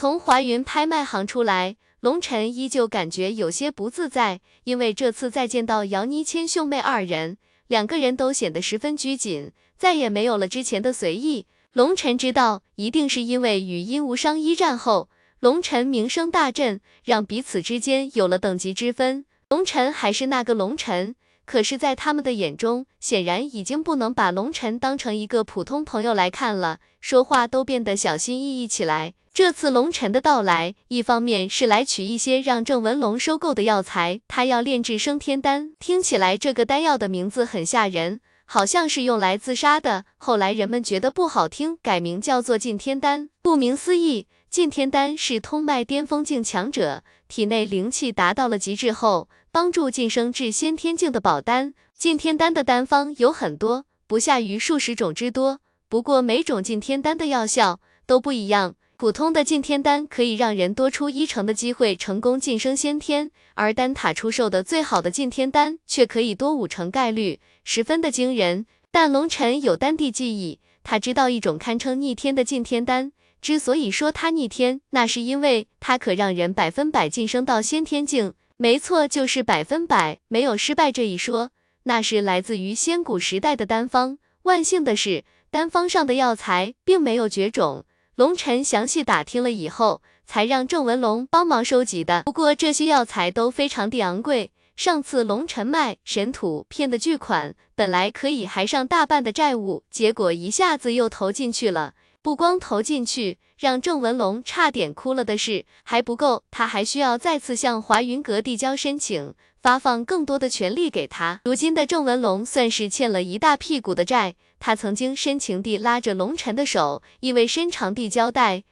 从华云拍卖行出来，龙晨依旧感觉有些不自在，因为这次再见到姚妮谦兄妹二人，两个人都显得十分拘谨，再也没有了之前的随意。龙晨知道，一定是因为与殷无伤一战后，龙晨名声大振，让彼此之间有了等级之分。龙晨还是那个龙晨。可是，在他们的眼中，显然已经不能把龙晨当成一个普通朋友来看了，说话都变得小心翼翼起来。这次龙晨的到来，一方面是来取一些让郑文龙收购的药材，他要炼制升天丹，听起来这个丹药的名字很吓人，好像是用来自杀的。后来人们觉得不好听，改名叫做进天丹。顾名思义，进天丹是通脉巅峰境强者体内灵气达到了极致后。帮助晋升至先天境的宝丹，进天丹的丹方有很多，不下于数十种之多。不过每种进天丹的药效都不一样。普通的进天丹可以让人多出一成的机会成功晋升先天，而丹塔出售的最好的进天丹却可以多五成概率，十分的惊人。但龙尘有丹地记忆，他知道一种堪称逆天的进天丹。之所以说它逆天，那是因为它可让人百分百晋升到先天境。没错，就是百分百没有失败这一说，那是来自于仙古时代的丹方。万幸的是，丹方上的药材并没有绝种。龙尘详细打听了以后，才让郑文龙帮忙收集的。不过这些药材都非常的昂贵，上次龙尘卖神土骗的巨款，本来可以还上大半的债务，结果一下子又投进去了。不光投进去，让郑文龙差点哭了的是还不够，他还需要再次向华云阁递交申请，发放更多的权利给他。如今的郑文龙算是欠了一大屁股的债，他曾经深情地拉着龙尘的手，意味深长地交代：“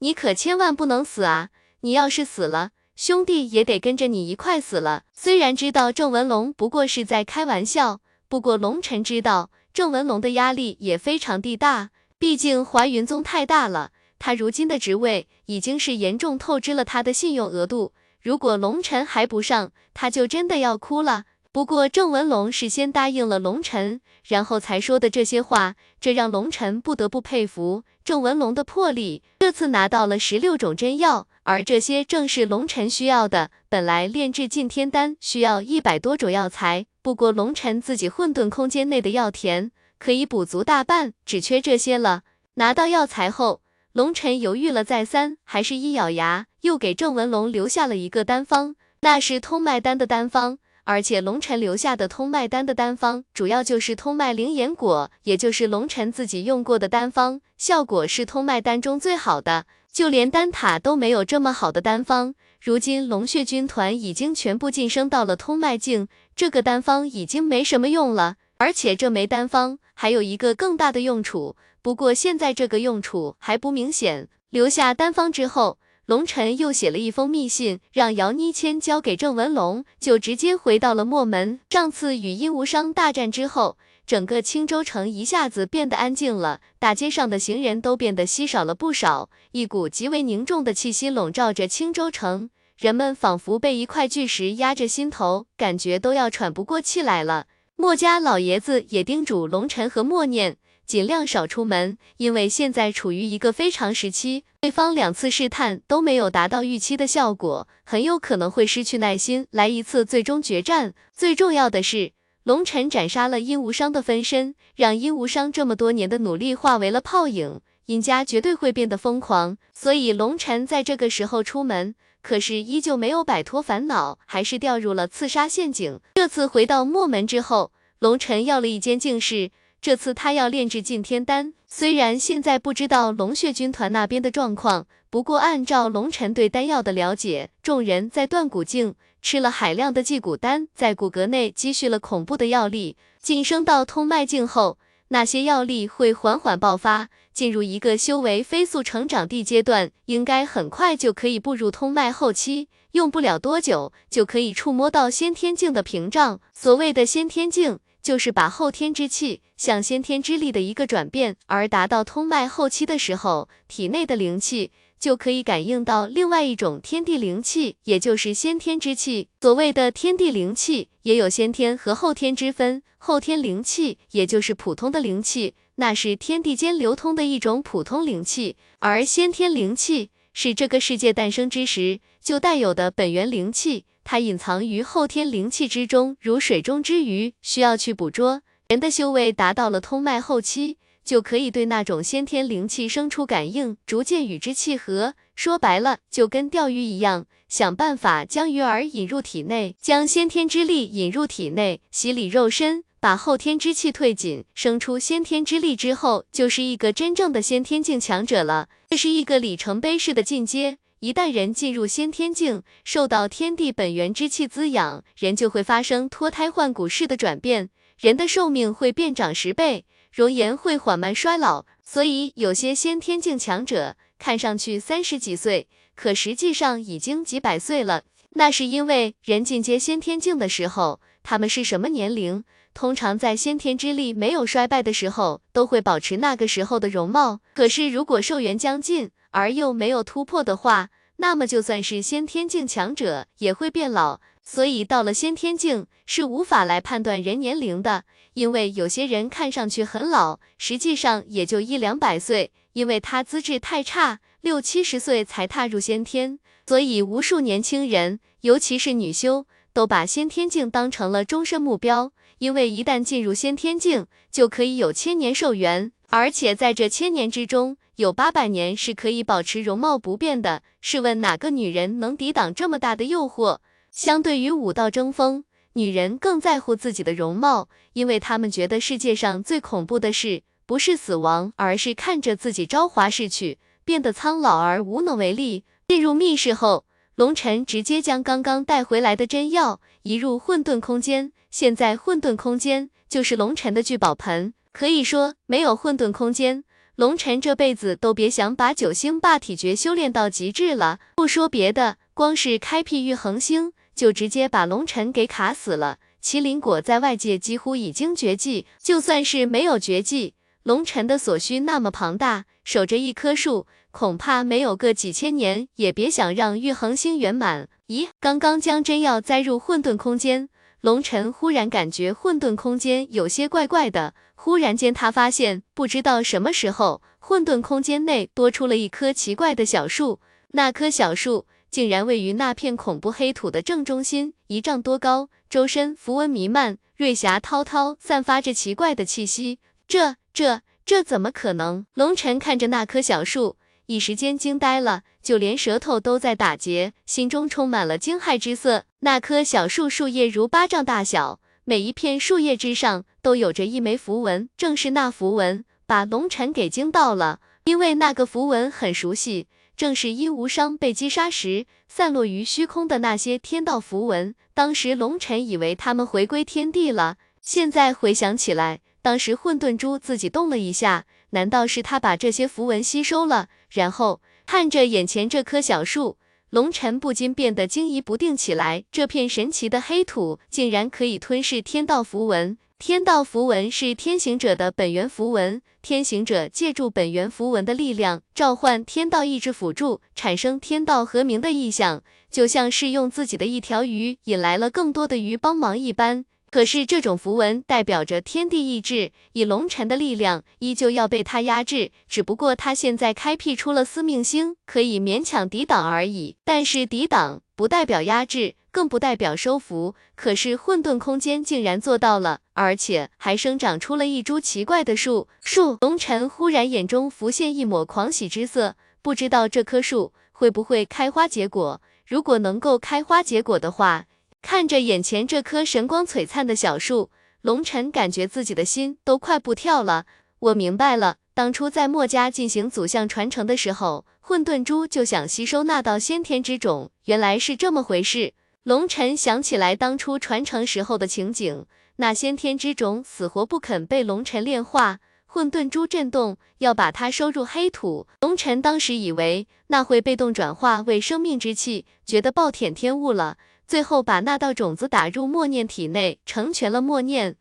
你可千万不能死啊！你要是死了，兄弟也得跟着你一块死了。”虽然知道郑文龙不过是在开玩笑，不过龙尘知道郑文龙的压力也非常地大。毕竟华云宗太大了，他如今的职位已经是严重透支了他的信用额度。如果龙尘还不上，他就真的要哭了。不过郑文龙是先答应了龙尘，然后才说的这些话，这让龙尘不得不佩服郑文龙的魄力。这次拿到了十六种真药，而这些正是龙尘需要的。本来炼制进天丹需要一百多种药材，不过龙尘自己混沌空间内的药田。可以补足大半，只缺这些了。拿到药材后，龙尘犹豫了再三，还是一咬牙，又给郑文龙留下了一个丹方，那是通脉丹的丹方。而且龙尘留下的通脉丹的丹方，主要就是通脉灵岩果，也就是龙尘自己用过的丹方，效果是通脉丹中最好的，就连丹塔都没有这么好的丹方。如今龙血军团已经全部晋升到了通脉境，这个丹方已经没什么用了。而且这枚丹方还有一个更大的用处，不过现在这个用处还不明显。留下丹方之后，龙尘又写了一封密信，让姚妮谦交给郑文龙，就直接回到了墨门。上次与殷无伤大战之后，整个青州城一下子变得安静了，大街上的行人都变得稀少了不少，一股极为凝重的气息笼罩着青州城，人们仿佛被一块巨石压着心头，感觉都要喘不过气来了。墨家老爷子也叮嘱龙尘和默念，尽量少出门，因为现在处于一个非常时期，对方两次试探都没有达到预期的效果，很有可能会失去耐心，来一次最终决战。最重要的是，龙尘斩杀了殷无伤的分身，让殷无伤这么多年的努力化为了泡影，殷家绝对会变得疯狂。所以龙尘在这个时候出门。可是依旧没有摆脱烦恼，还是掉入了刺杀陷阱。这次回到墨门之后，龙尘要了一间净室。这次他要炼制进天丹。虽然现在不知道龙血军团那边的状况，不过按照龙尘对丹药的了解，众人在断骨境吃了海量的祭骨丹，在骨骼内积蓄了恐怖的药力。晋升到通脉境后，那些药力会缓缓爆发。进入一个修为飞速成长地阶段，应该很快就可以步入通脉后期，用不了多久就可以触摸到先天境的屏障。所谓的先天境，就是把后天之气向先天之力的一个转变，而达到通脉后期的时候，体内的灵气。就可以感应到另外一种天地灵气，也就是先天之气。所谓的天地灵气，也有先天和后天之分。后天灵气，也就是普通的灵气，那是天地间流通的一种普通灵气；而先天灵气是这个世界诞生之时就带有的本源灵气，它隐藏于后天灵气之中，如水中之鱼，需要去捕捉。人的修为达到了通脉后期，就可以对那种先天灵气生出感应，逐渐与之契合。说白了，就跟钓鱼一样，想办法将鱼儿引入体内，将先天之力引入体内，洗礼肉身，把后天之气退尽，生出先天之力之后，就是一个真正的先天境强者了。这是一个里程碑式的进阶。一旦人进入先天境，受到天地本源之气滋养，人就会发生脱胎换骨式的转变。人的寿命会变长十倍，容颜会缓慢衰老，所以有些先天境强者看上去三十几岁，可实际上已经几百岁了。那是因为人进阶先天境的时候，他们是什么年龄？通常在先天之力没有衰败的时候，都会保持那个时候的容貌。可是如果寿元将近而又没有突破的话，那么就算是先天境强者也会变老。所以到了先天境是无法来判断人年龄的，因为有些人看上去很老，实际上也就一两百岁，因为他资质太差，六七十岁才踏入先天。所以无数年轻人，尤其是女修，都把先天境当成了终身目标，因为一旦进入先天境，就可以有千年寿元，而且在这千年之中，有八百年是可以保持容貌不变的。试问哪个女人能抵挡这么大的诱惑？相对于武道争锋，女人更在乎自己的容貌，因为她们觉得世界上最恐怖的事不是死亡，而是看着自己朝华逝去，变得苍老而无能为力。进入密室后，龙尘直接将刚刚带回来的真药移入混沌空间，现在混沌空间就是龙尘的聚宝盆，可以说没有混沌空间，龙尘这辈子都别想把九星霸体诀修炼到极致了。不说别的，光是开辟玉恒星。就直接把龙尘给卡死了。麒麟果在外界几乎已经绝迹，就算是没有绝迹，龙尘的所需那么庞大，守着一棵树，恐怕没有个几千年，也别想让玉恒星圆满。咦，刚刚将真药栽入混沌空间，龙尘忽然感觉混沌空间有些怪怪的。忽然间，他发现不知道什么时候，混沌空间内多出了一棵奇怪的小树，那棵小树。竟然位于那片恐怖黑土的正中心，一丈多高，周身符文弥漫，瑞霞滔滔，散发着奇怪的气息。这、这、这怎么可能？龙尘看着那棵小树，一时间惊呆了，就连舌头都在打结，心中充满了惊骇之色。那棵小树树叶如巴掌大小，每一片树叶之上都有着一枚符文，正是那符文把龙尘给惊到了，因为那个符文很熟悉。正是殷无伤被击杀时散落于虚空的那些天道符文，当时龙尘以为他们回归天地了，现在回想起来，当时混沌珠自己动了一下，难道是他把这些符文吸收了？然后看着眼前这棵小树，龙尘不禁变得惊疑不定起来，这片神奇的黑土竟然可以吞噬天道符文。天道符文是天行者的本源符文，天行者借助本源符文的力量，召唤天道意志辅助，产生天道和鸣的意象，就像是用自己的一条鱼引来了更多的鱼帮忙一般。可是这种符文代表着天地意志，以龙尘的力量，依旧要被他压制。只不过他现在开辟出了司命星，可以勉强抵挡而已。但是抵挡不代表压制。更不代表收服，可是混沌空间竟然做到了，而且还生长出了一株奇怪的树。树龙尘忽然眼中浮现一抹狂喜之色，不知道这棵树会不会开花结果。如果能够开花结果的话，看着眼前这棵神光璀璨的小树，龙尘感觉自己的心都快不跳了。我明白了，当初在墨家进行祖相传承的时候，混沌珠就想吸收那道先天之种，原来是这么回事。龙尘想起来当初传承时候的情景，那先天之种死活不肯被龙尘炼化，混沌珠震动，要把它收入黑土。龙尘当时以为那会被动转化为生命之气，觉得暴殄天物了，最后把那道种子打入默念体内，成全了默念。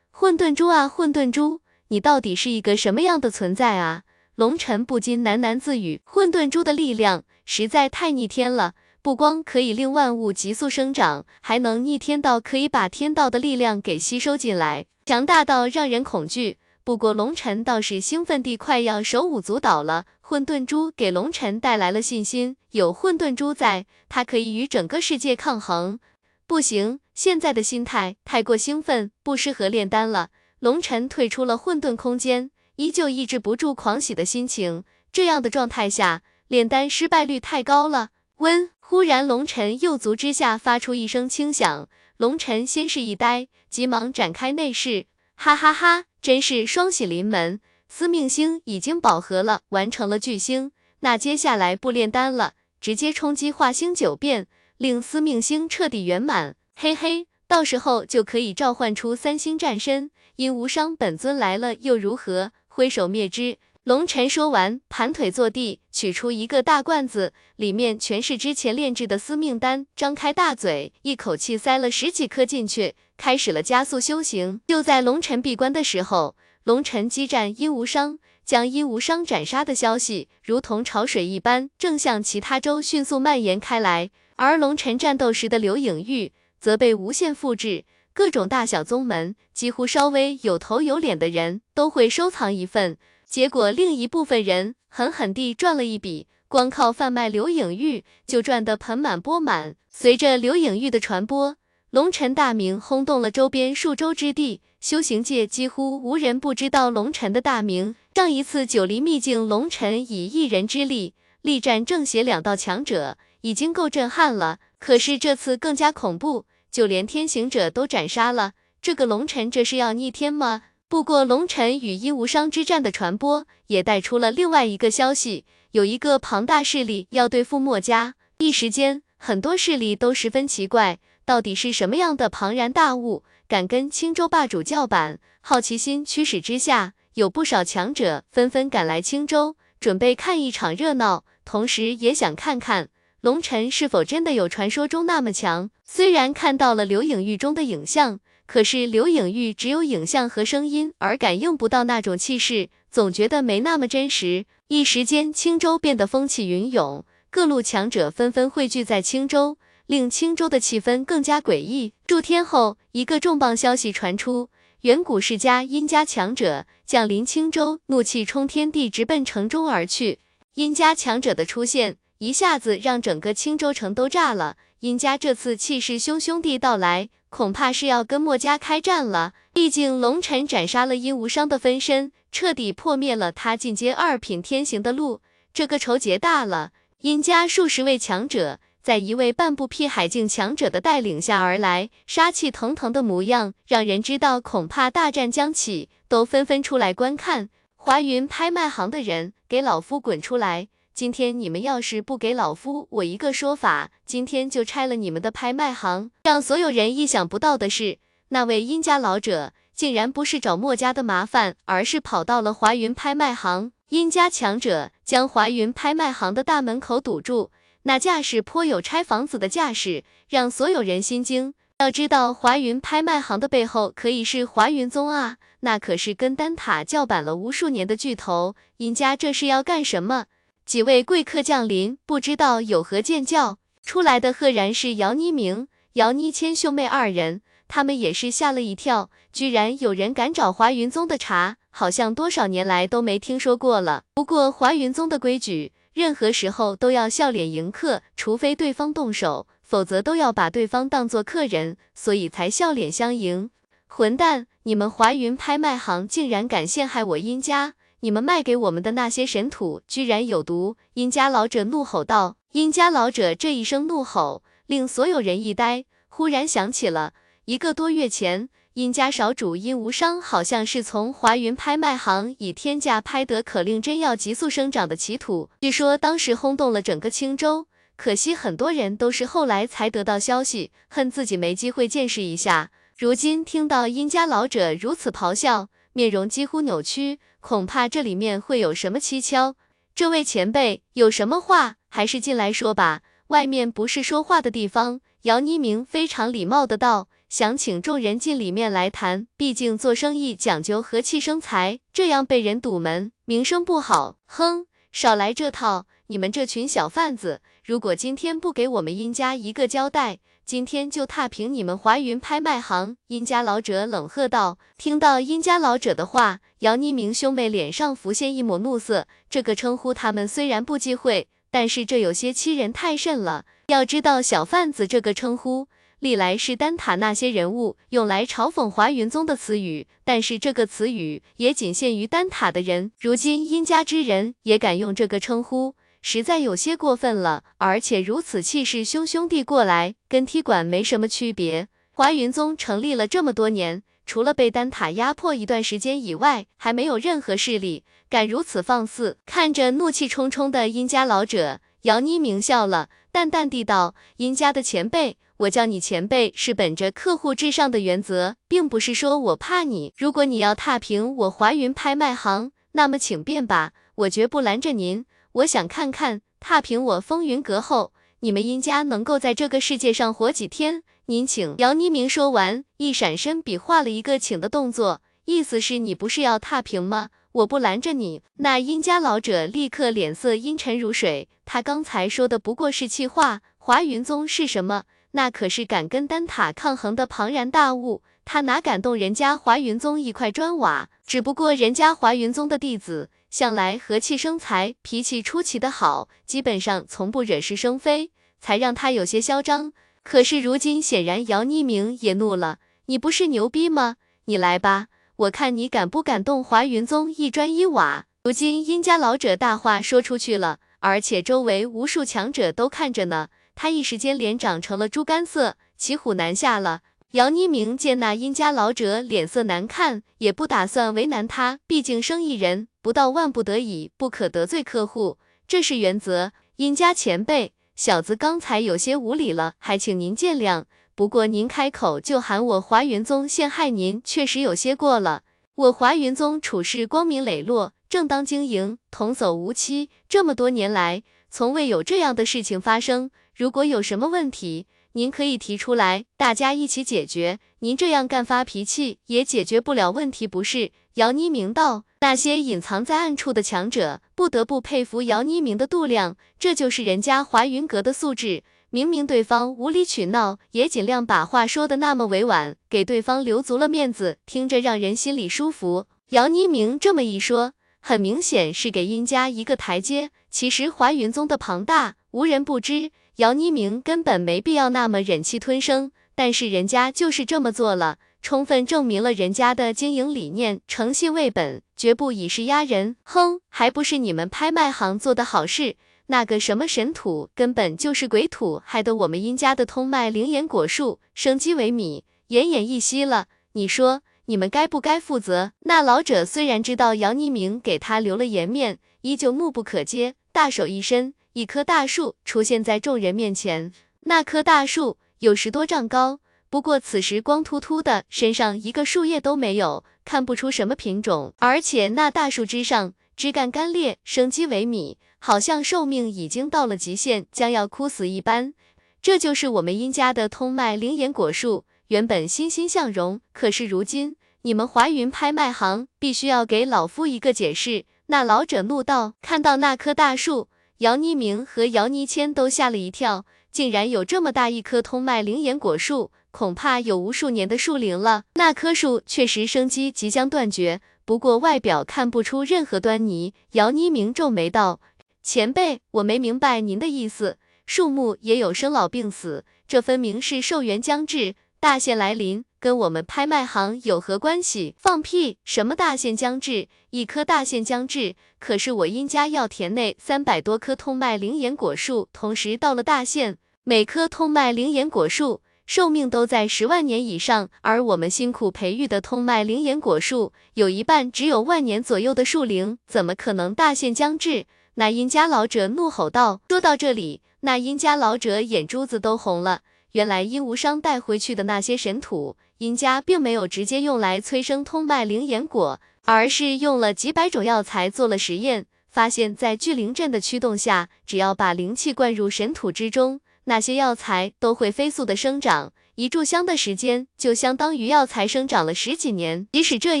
混沌珠啊，混沌珠，你到底是一个什么样的存在啊？龙尘不禁喃喃自语，混沌珠的力量实在太逆天了。不光可以令万物急速生长，还能逆天到，可以把天道的力量给吸收进来，强大到让人恐惧。不过龙尘倒是兴奋地快要手舞足蹈了。混沌珠给龙尘带来了信心，有混沌珠在，他可以与整个世界抗衡。不行，现在的心态太过兴奋，不适合炼丹了。龙尘退出了混沌空间，依旧抑制不住狂喜的心情。这样的状态下，炼丹失败率太高了。温，忽然龙尘右足之下发出一声轻响，龙尘先是一呆，急忙展开内视，哈哈哈，真是双喜临门。司命星已经饱和了，完成了巨星，那接下来不炼丹了，直接冲击化星九变，令司命星彻底圆满。嘿嘿，到时候就可以召唤出三星战身，因无伤本尊来了又如何？挥手灭之。龙尘说完，盘腿坐地，取出一个大罐子，里面全是之前炼制的司命丹，张开大嘴，一口气塞了十几颗进去，开始了加速修行。就在龙尘闭关的时候，龙尘激战殷无伤，将殷无伤斩杀的消息，如同潮水一般，正向其他州迅速蔓延开来。而龙尘战斗时的刘影玉，则被无限复制，各种大小宗门，几乎稍微有头有脸的人，都会收藏一份。结果另一部分人狠狠地赚了一笔，光靠贩卖刘影玉就赚得盆满钵满。随着刘影玉的传播，龙尘大名轰动了周边数州之地，修行界几乎无人不知道龙尘的大名。上一次九黎秘境，龙尘以一人之力力战正邪两道强者，已经够震撼了。可是这次更加恐怖，就连天行者都斩杀了。这个龙尘，这是要逆天吗？不过，龙尘与一无伤之战的传播，也带出了另外一个消息，有一个庞大势力要对付墨家。一时间，很多势力都十分奇怪，到底是什么样的庞然大物，敢跟青州霸主叫板？好奇心驱使之下，有不少强者纷纷赶来青州，准备看一场热闹，同时也想看看龙尘是否真的有传说中那么强。虽然看到了刘影玉中的影像。可是刘影玉只有影像和声音，而感应不到那种气势，总觉得没那么真实。一时间，青州变得风起云涌，各路强者纷纷汇聚在青州，令青州的气氛更加诡异。数天后，一个重磅消息传出：远古世家殷家强者降临青州，怒气冲天地，直奔城中而去。殷家强者的出现，一下子让整个青州城都炸了。殷家这次气势汹汹地到来。恐怕是要跟墨家开战了。毕竟龙尘斩杀了殷无伤的分身，彻底破灭了他进阶二品天行的路，这个仇结大了。殷家数十位强者，在一位半步辟海境强者的带领下而来，杀气腾腾的模样，让人知道恐怕大战将起，都纷纷出来观看。华云拍卖行的人，给老夫滚出来！今天你们要是不给老夫我一个说法，今天就拆了你们的拍卖行。让所有人意想不到的是，那位殷家老者竟然不是找墨家的麻烦，而是跑到了华云拍卖行。殷家强者将华云拍卖行的大门口堵住，那架势颇有拆房子的架势，让所有人心惊。要知道，华云拍卖行的背后可以是华云宗啊，那可是跟丹塔叫板了无数年的巨头。殷家这是要干什么？几位贵客降临，不知道有何见教。出来的赫然是姚妮明、姚妮谦兄妹二人，他们也是吓了一跳，居然有人敢找华云宗的茬，好像多少年来都没听说过了。不过华云宗的规矩，任何时候都要笑脸迎客，除非对方动手，否则都要把对方当做客人，所以才笑脸相迎。混蛋，你们华云拍卖行竟然敢陷害我殷家！你们卖给我们的那些神土居然有毒！殷家老者怒吼道。殷家老者这一声怒吼，令所有人一呆。忽然想起了一个多月前，殷家少主殷无伤，好像是从华云拍卖行以天价拍得可令真药急速生长的奇土，据说当时轰动了整个青州。可惜很多人都是后来才得到消息，恨自己没机会见识一下。如今听到殷家老者如此咆哮。面容几乎扭曲，恐怕这里面会有什么蹊跷。这位前辈有什么话，还是进来说吧，外面不是说话的地方。姚妮明非常礼貌的道，想请众人进里面来谈，毕竟做生意讲究和气生财，这样被人堵门，名声不好。哼，少来这套，你们这群小贩子，如果今天不给我们殷家一个交代，今天就踏平你们华云拍卖行！殷家老者冷喝道。听到殷家老者的话，姚妮明兄妹脸上浮现一抹怒色。这个称呼他们虽然不忌讳，但是这有些欺人太甚了。要知道，小贩子这个称呼，历来是丹塔那些人物用来嘲讽华云宗的词语，但是这个词语也仅限于丹塔的人。如今殷家之人也敢用这个称呼。实在有些过分了，而且如此气势汹汹地过来，跟踢馆没什么区别。华云宗成立了这么多年，除了被丹塔压迫一段时间以外，还没有任何势力敢如此放肆。看着怒气冲冲的殷家老者，姚妮明笑了，淡淡地道：“殷家的前辈，我叫你前辈是本着客户至上的原则，并不是说我怕你。如果你要踏平我华云拍卖行，那么请便吧，我绝不拦着您。”我想看看踏平我风云阁后，你们殷家能够在这个世界上活几天？您请。姚妮明说完，一闪身，比划了一个请的动作，意思是你不是要踏平吗？我不拦着你。那殷家老者立刻脸色阴沉如水，他刚才说的不过是气话。华云宗是什么？那可是敢跟丹塔抗衡的庞然大物，他哪敢动人家华云宗一块砖瓦？只不过人家华云宗的弟子。向来和气生财，脾气出奇的好，基本上从不惹是生非，才让他有些嚣张。可是如今显然姚匿明也怒了，你不是牛逼吗？你来吧，我看你敢不敢动华云宗一砖一瓦。如今殷家老者大话说出去了，而且周围无数强者都看着呢，他一时间脸长成了猪肝色，骑虎难下了。姚妮明见那殷家老者脸色难看，也不打算为难他，毕竟生意人不到万不得已不可得罪客户，这是原则。殷家前辈，小子刚才有些无礼了，还请您见谅。不过您开口就喊我华云宗陷害您，确实有些过了。我华云宗处事光明磊落，正当经营，童叟无欺，这么多年来从未有这样的事情发生。如果有什么问题，您可以提出来，大家一起解决。您这样干发脾气也解决不了问题，不是？姚妮明道，那些隐藏在暗处的强者不得不佩服姚妮明的度量，这就是人家华云阁的素质。明明对方无理取闹，也尽量把话说的那么委婉，给对方留足了面子，听着让人心里舒服。姚妮明这么一说，很明显是给殷家一个台阶。其实华云宗的庞大，无人不知。姚妮明根本没必要那么忍气吞声，但是人家就是这么做了，充分证明了人家的经营理念诚信为本，绝不以势压人。哼，还不是你们拍卖行做的好事？那个什么神土根本就是鬼土，害得我们殷家的通脉灵岩果树生机萎靡，奄奄一息了。你说你们该不该负责？那老者虽然知道姚妮明给他留了颜面，依旧怒不可接，大手一伸。一棵大树出现在众人面前，那棵大树有十多丈高，不过此时光秃秃的，身上一个树叶都没有，看不出什么品种。而且那大树枝上枝干干裂，生机萎靡，好像寿命已经到了极限，将要枯死一般。这就是我们殷家的通脉灵岩果树，原本欣欣向荣，可是如今你们华云拍卖行必须要给老夫一个解释。那老者怒道：“看到那棵大树。”姚妮明和姚妮谦都吓了一跳，竟然有这么大一棵通脉灵岩果树，恐怕有无数年的树龄了。那棵树确实生机即将断绝，不过外表看不出任何端倪。姚妮明皱眉道：“前辈，我没明白您的意思。树木也有生老病死，这分明是寿元将至，大限来临。”跟我们拍卖行有何关系？放屁！什么大限将至？一棵大限将至，可是我殷家药田内三百多棵通脉灵岩果树同时到了大限，每棵通脉灵岩果树寿命都在十万年以上，而我们辛苦培育的通脉灵岩果树有一半只有万年左右的树龄，怎么可能大限将至？那殷家老者怒吼道。说到这里，那殷家老者眼珠子都红了。原来殷无伤带回去的那些神土。殷家并没有直接用来催生通脉灵岩果，而是用了几百种药材做了实验，发现，在聚灵阵的驱动下，只要把灵气灌入神土之中，那些药材都会飞速的生长。一炷香的时间，就相当于药材生长了十几年。即使这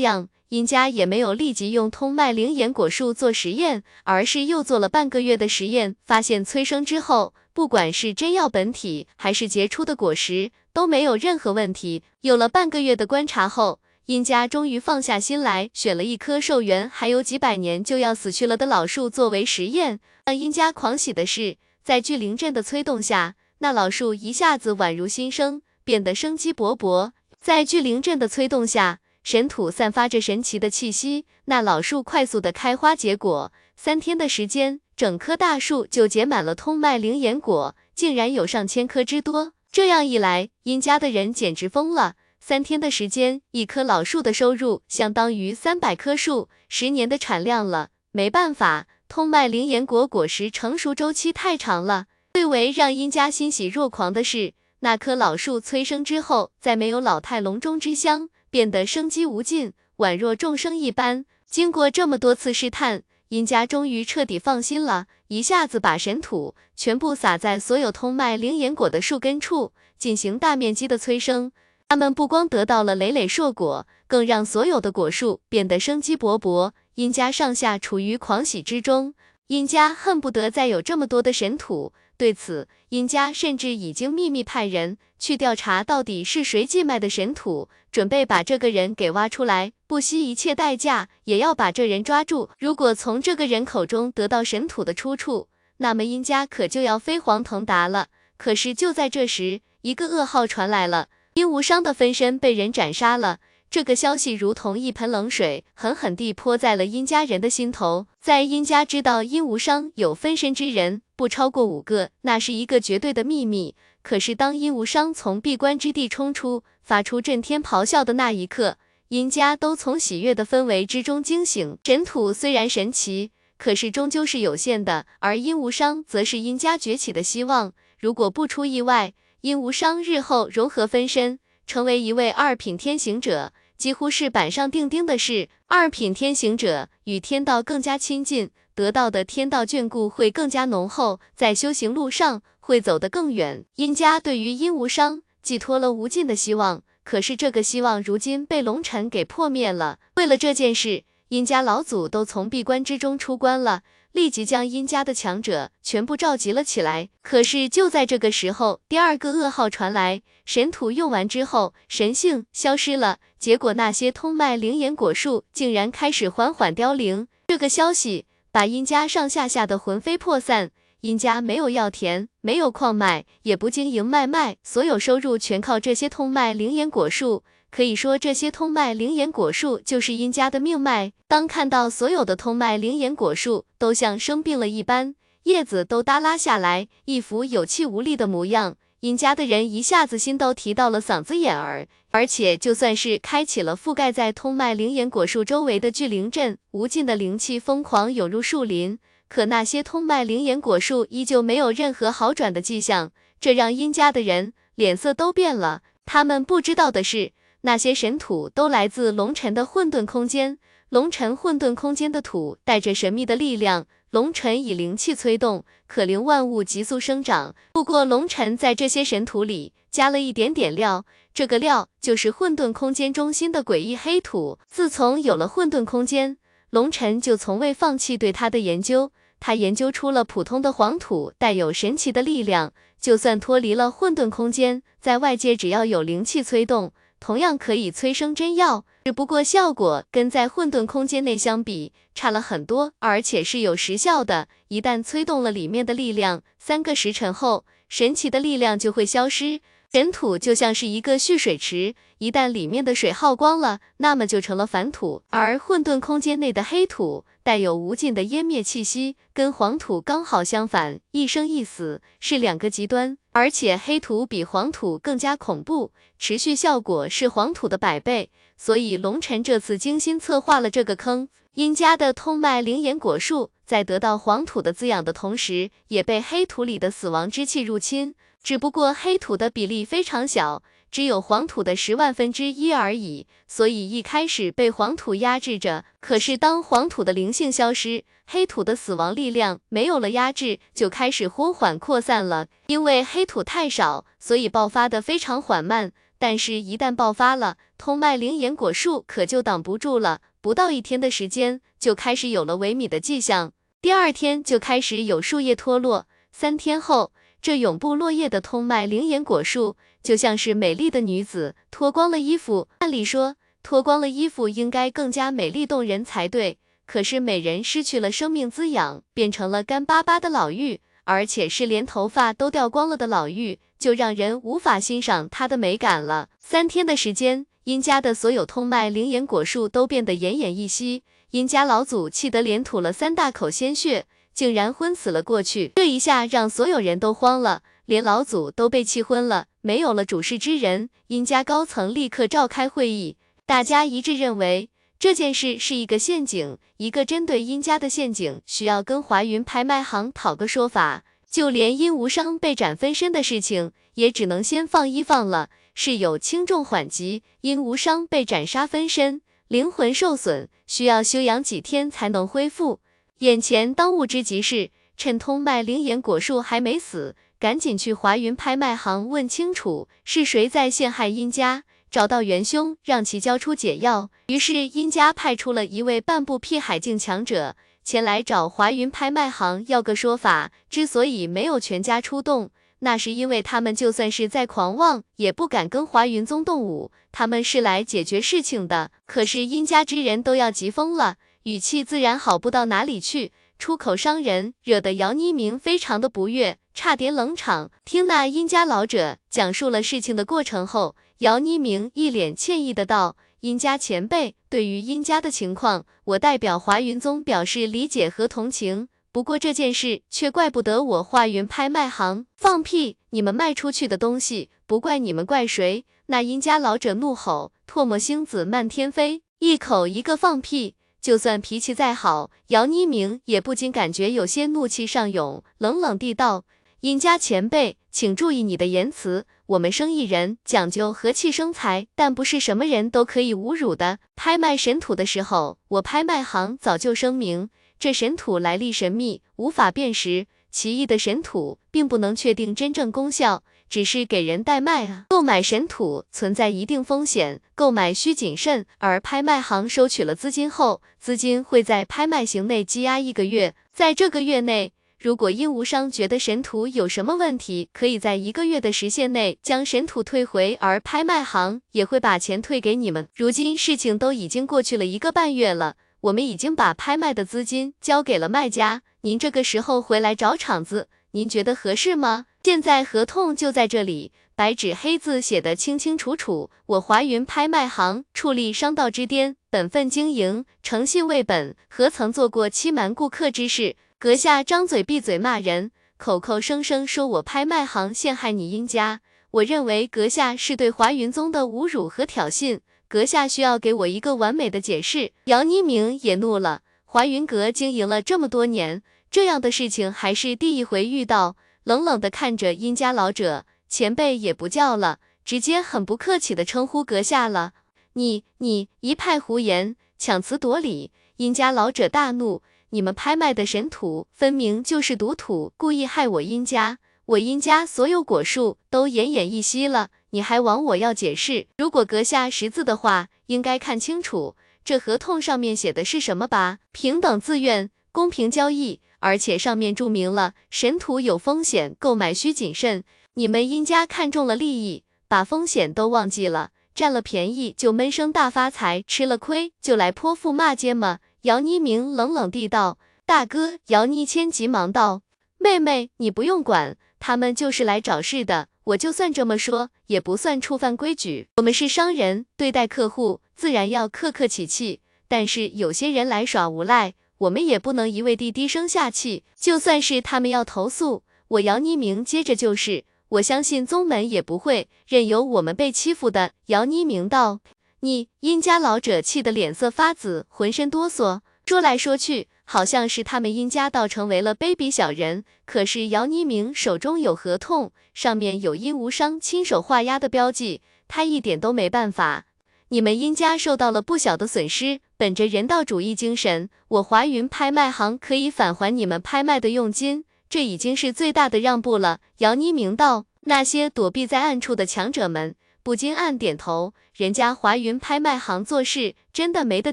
样，殷家也没有立即用通脉灵岩果树做实验，而是又做了半个月的实验，发现催生之后。不管是真药本体还是结出的果实，都没有任何问题。有了半个月的观察后，殷家终于放下心来，选了一棵寿元还有几百年就要死去了的老树作为实验。让殷家狂喜的是，在聚灵阵的催动下，那老树一下子宛如新生，变得生机勃勃。在聚灵阵的催动下，神土散发着神奇的气息，那老树快速的开花结果。三天的时间。整棵大树就结满了通脉灵岩果，竟然有上千颗之多。这样一来，殷家的人简直疯了。三天的时间，一棵老树的收入相当于三百棵树十年的产量了。没办法，通脉灵岩果果实成熟周期太长了。最为让殷家欣喜若狂的是，那棵老树催生之后，再没有老态龙钟之香，变得生机无尽，宛若众生一般。经过这么多次试探。殷家终于彻底放心了，一下子把神土全部撒在所有通脉灵岩果的树根处，进行大面积的催生。他们不光得到了累累硕果，更让所有的果树变得生机勃勃。殷家上下处于狂喜之中，殷家恨不得再有这么多的神土。对此，殷家甚至已经秘密派人去调查，到底是谁寄卖的神土，准备把这个人给挖出来，不惜一切代价也要把这人抓住。如果从这个人口中得到神土的出处，那么殷家可就要飞黄腾达了。可是就在这时，一个噩耗传来了，殷无伤的分身被人斩杀了。这个消息如同一盆冷水，狠狠地泼在了殷家人的心头。在殷家知道殷无伤有分身之人不超过五个，那是一个绝对的秘密。可是当殷无伤从闭关之地冲出，发出震天咆哮的那一刻，殷家都从喜悦的氛围之中惊醒。神土虽然神奇，可是终究是有限的，而殷无伤则是殷家崛起的希望。如果不出意外，殷无伤日后融合分身，成为一位二品天行者。几乎是板上钉钉的事。二品天行者与天道更加亲近，得到的天道眷顾会更加浓厚，在修行路上会走得更远。殷家对于殷无伤寄托了无尽的希望，可是这个希望如今被龙尘给破灭了。为了这件事，殷家老祖都从闭关之中出关了。立即将殷家的强者全部召集了起来。可是就在这个时候，第二个噩耗传来，神土用完之后，神性消失了。结果那些通脉灵岩果树竟然开始缓缓凋零。这个消息把殷家上下吓得魂飞魄散。殷家没有药田，没有矿脉，也不经营卖卖，所有收入全靠这些通脉灵岩果树。可以说，这些通脉灵眼果树就是殷家的命脉。当看到所有的通脉灵眼果树都像生病了一般，叶子都耷拉下来，一副有气无力的模样，殷家的人一下子心都提到了嗓子眼儿。而且，就算是开启了覆盖在通脉灵眼果树周围的聚灵阵，无尽的灵气疯狂涌入树林，可那些通脉灵眼果树依旧没有任何好转的迹象，这让殷家的人脸色都变了。他们不知道的是。那些神土都来自龙尘的混沌空间，龙尘混沌空间的土带着神秘的力量，龙尘以灵气催动，可令万物急速生长。不过龙尘在这些神土里加了一点点料，这个料就是混沌空间中心的诡异黑土。自从有了混沌空间，龙尘就从未放弃对它的研究。他研究出了普通的黄土带有神奇的力量，就算脱离了混沌空间，在外界只要有灵气催动。同样可以催生真药，只不过效果跟在混沌空间内相比差了很多，而且是有时效的。一旦催动了里面的力量，三个时辰后，神奇的力量就会消失。神土就像是一个蓄水池，一旦里面的水耗光了，那么就成了凡土。而混沌空间内的黑土带有无尽的湮灭气息，跟黄土刚好相反，一生一死，是两个极端。而且黑土比黄土更加恐怖，持续效果是黄土的百倍，所以龙尘这次精心策划了这个坑。殷家的通脉灵岩果树在得到黄土的滋养的同时，也被黑土里的死亡之气入侵，只不过黑土的比例非常小。只有黄土的十万分之一而已，所以一开始被黄土压制着。可是当黄土的灵性消失，黑土的死亡力量没有了压制，就开始缓缓扩散了。因为黑土太少，所以爆发的非常缓慢。但是，一旦爆发了，通脉灵岩果树可就挡不住了。不到一天的时间，就开始有了萎靡的迹象。第二天就开始有树叶脱落，三天后。这永不落叶的通脉灵岩果树，就像是美丽的女子脱光了衣服。按理说，脱光了衣服应该更加美丽动人才对。可是美人失去了生命滋养，变成了干巴巴的老妪，而且是连头发都掉光了的老妪，就让人无法欣赏她的美感了。三天的时间，殷家的所有通脉灵岩果树都变得奄奄一息。殷家老祖气得连吐了三大口鲜血。竟然昏死了过去，这一下让所有人都慌了，连老祖都被气昏了，没有了主事之人。殷家高层立刻召开会议，大家一致认为这件事是一个陷阱，一个针对殷家的陷阱，需要跟华云拍卖行讨个说法。就连殷无伤被斩分身的事情，也只能先放一放了，是有轻重缓急。殷无伤被斩杀分身，灵魂受损，需要休养几天才能恢复。眼前当务之急是趁通脉灵岩果树还没死，赶紧去华云拍卖行问清楚是谁在陷害殷家，找到元凶，让其交出解药。于是殷家派出了一位半步辟海境强者前来找华云拍卖行要个说法。之所以没有全家出动，那是因为他们就算是再狂妄，也不敢跟华云宗动武。他们是来解决事情的。可是殷家之人都要急疯了。语气自然好不到哪里去，出口伤人，惹得姚妮明非常的不悦，差点冷场。听那殷家老者讲述了事情的过程后，姚妮明一脸歉意的道：“殷家前辈，对于殷家的情况，我代表华云宗表示理解和同情。不过这件事却怪不得我华云拍卖行。放屁！你们卖出去的东西，不怪你们怪谁？”那殷家老者怒吼：“唾沫星子漫天飞，一口一个放屁！”就算脾气再好，姚妮明也不禁感觉有些怒气上涌，冷冷地道：“尹家前辈，请注意你的言辞。我们生意人讲究和气生财，但不是什么人都可以侮辱的。拍卖神土的时候，我拍卖行早就声明，这神土来历神秘，无法辨识。奇异的神土，并不能确定真正功效。”只是给人代卖啊，购买神土存在一定风险，购买需谨慎。而拍卖行收取了资金后，资金会在拍卖行内积压一个月，在这个月内，如果殷无伤觉得神土有什么问题，可以在一个月的时限内将神土退回，而拍卖行也会把钱退给你们。如今事情都已经过去了一个半月了，我们已经把拍卖的资金交给了卖家，您这个时候回来找场子，您觉得合适吗？现在合同就在这里，白纸黑字写的清清楚楚。我华云拍卖行矗立商道之巅，本分经营，诚信为本，何曾做过欺瞒顾客之事？阁下张嘴闭嘴骂人，口口声声说我拍卖行陷害你殷家，我认为阁下是对华云宗的侮辱和挑衅。阁下需要给我一个完美的解释。姚妮明也怒了，华云阁经营了这么多年，这样的事情还是第一回遇到。冷冷的看着殷家老者，前辈也不叫了，直接很不客气的称呼阁下了。你你一派胡言，强词夺理。殷家老者大怒，你们拍卖的神土分明就是毒土，故意害我殷家，我殷家所有果树都奄奄一息了，你还枉我要解释？如果阁下识字的话，应该看清楚这合同上面写的是什么吧？平等自愿，公平交易。而且上面注明了神土有风险，购买需谨慎。你们殷家看中了利益，把风险都忘记了，占了便宜就闷声大发财，吃了亏就来泼妇骂街吗？姚妮明冷冷地道。大哥，姚妮谦急忙道，妹妹你不用管，他们就是来找事的。我就算这么说，也不算触犯规矩。我们是商人，对待客户自然要客客气气。但是有些人来耍无赖。我们也不能一味地低声下气，就算是他们要投诉，我姚妮明接着就是，我相信宗门也不会任由我们被欺负的。姚妮明道，你殷家老者气得脸色发紫，浑身哆嗦，说来说去，好像是他们殷家倒成为了卑鄙小人。可是姚妮明手中有合同，上面有殷无伤亲手画押的标记，他一点都没办法。你们殷家受到了不小的损失，本着人道主义精神，我华云拍卖行可以返还你们拍卖的佣金，这已经是最大的让步了。姚妮明道，那些躲避在暗处的强者们，不禁暗点头。人家华云拍卖行做事真的没得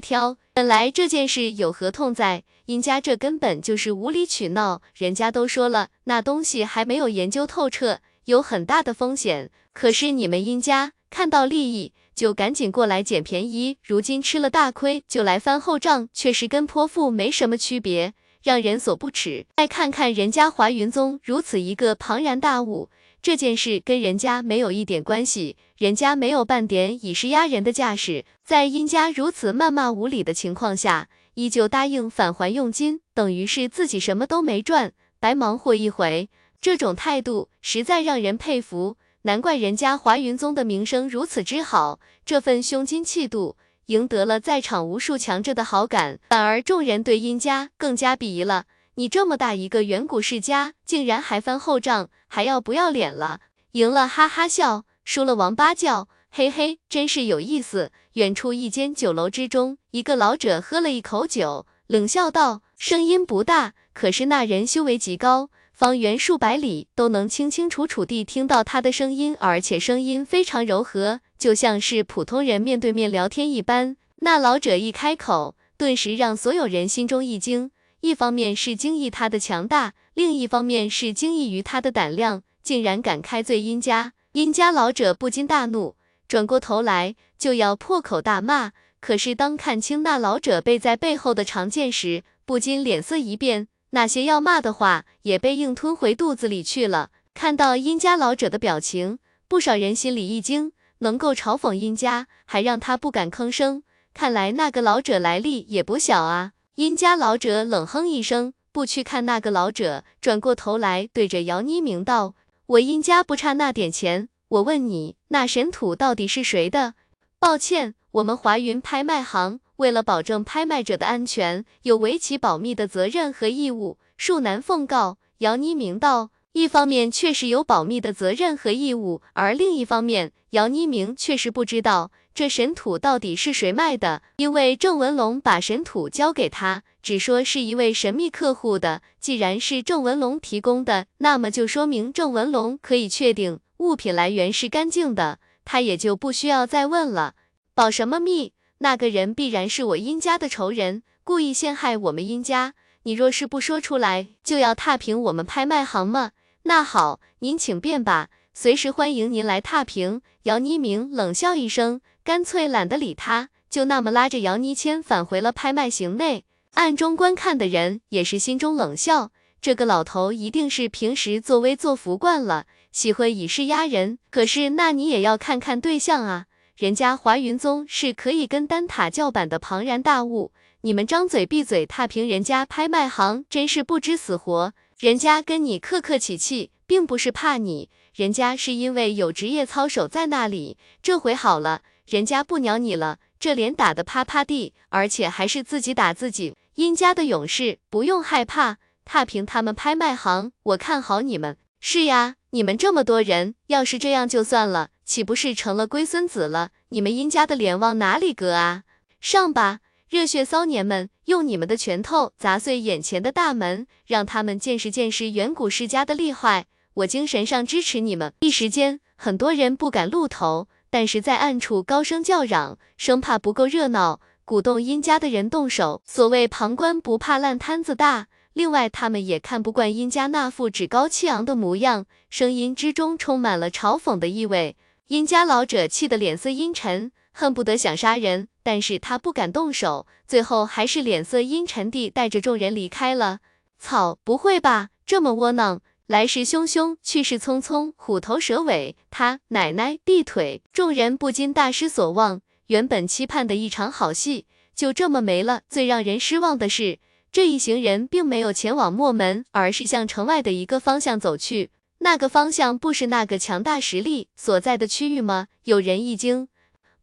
挑，本来这件事有合同在，殷家这根本就是无理取闹。人家都说了，那东西还没有研究透彻，有很大的风险。可是你们殷家看到利益，就赶紧过来捡便宜，如今吃了大亏，就来翻后账，确实跟泼妇没什么区别，让人所不齿。再看看人家华云宗如此一个庞然大物。这件事跟人家没有一点关系，人家没有半点以势压人的架势，在殷家如此谩骂无理的情况下，依旧答应返还佣金，等于是自己什么都没赚，白忙活一回。这种态度实在让人佩服，难怪人家华云宗的名声如此之好，这份胸襟气度赢得了在场无数强者的好感，反而众人对殷家更加鄙夷了。你这么大一个远古世家，竟然还翻后账，还要不要脸了？赢了哈哈笑，输了王八叫，嘿嘿，真是有意思。远处一间酒楼之中，一个老者喝了一口酒，冷笑道：“声音不大，可是那人修为极高，方圆数百里都能清清楚楚地听到他的声音，而且声音非常柔和，就像是普通人面对面聊天一般。”那老者一开口，顿时让所有人心中一惊。一方面是惊异他的强大，另一方面是惊异于他的胆量，竟然敢开罪殷家。殷家老者不禁大怒，转过头来就要破口大骂。可是当看清那老者背在背后的长剑时，不禁脸色一变，那些要骂的话也被硬吞回肚子里去了。看到殷家老者的表情，不少人心里一惊，能够嘲讽殷家，还让他不敢吭声，看来那个老者来历也不小啊。殷家老者冷哼一声，不去看那个老者，转过头来对着姚妮明道：“我殷家不差那点钱，我问你，那神土到底是谁的？抱歉，我们华云拍卖行为了保证拍卖者的安全，有为其保密的责任和义务，恕难奉告。”姚妮明道：“一方面确实有保密的责任和义务，而另一方面，姚妮明确实不知道。”这神土到底是谁卖的？因为郑文龙把神土交给他，只说是一位神秘客户的。既然是郑文龙提供的，那么就说明郑文龙可以确定物品来源是干净的，他也就不需要再问了。保什么密？那个人必然是我殷家的仇人，故意陷害我们殷家。你若是不说出来，就要踏平我们拍卖行吗？那好，您请便吧，随时欢迎您来踏平。姚妮明冷笑一声。干脆懒得理他，就那么拉着姚妮谦返回了拍卖行内。暗中观看的人也是心中冷笑，这个老头一定是平时作威作福惯了，喜欢以势压人。可是那你也要看看对象啊，人家华云宗是可以跟丹塔叫板的庞然大物，你们张嘴闭嘴踏平人家拍卖行，真是不知死活。人家跟你客客气气，并不是怕你，人家是因为有职业操守在那里。这回好了。人家不鸟你了，这脸打得啪啪地，而且还是自己打自己。殷家的勇士不用害怕，踏平他们拍卖行，我看好你们。是呀，你们这么多人，要是这样就算了，岂不是成了龟孙子了？你们殷家的脸往哪里搁啊？上吧，热血骚年们，用你们的拳头砸碎眼前的大门，让他们见识见识远古世家的厉害。我精神上支持你们。一时间，很多人不敢露头。但是在暗处高声叫嚷，生怕不够热闹，鼓动殷家的人动手。所谓旁观不怕烂摊子大，另外他们也看不惯殷家那副趾高气昂的模样，声音之中充满了嘲讽的意味。殷家老者气得脸色阴沉，恨不得想杀人，但是他不敢动手，最后还是脸色阴沉地带着众人离开了。操，不会吧，这么窝囊！来势汹汹，去势匆匆，虎头蛇尾，他奶奶地腿，众人不禁大失所望。原本期盼的一场好戏就这么没了。最让人失望的是，这一行人并没有前往墨门，而是向城外的一个方向走去。那个方向不是那个强大实力所在的区域吗？有人一惊，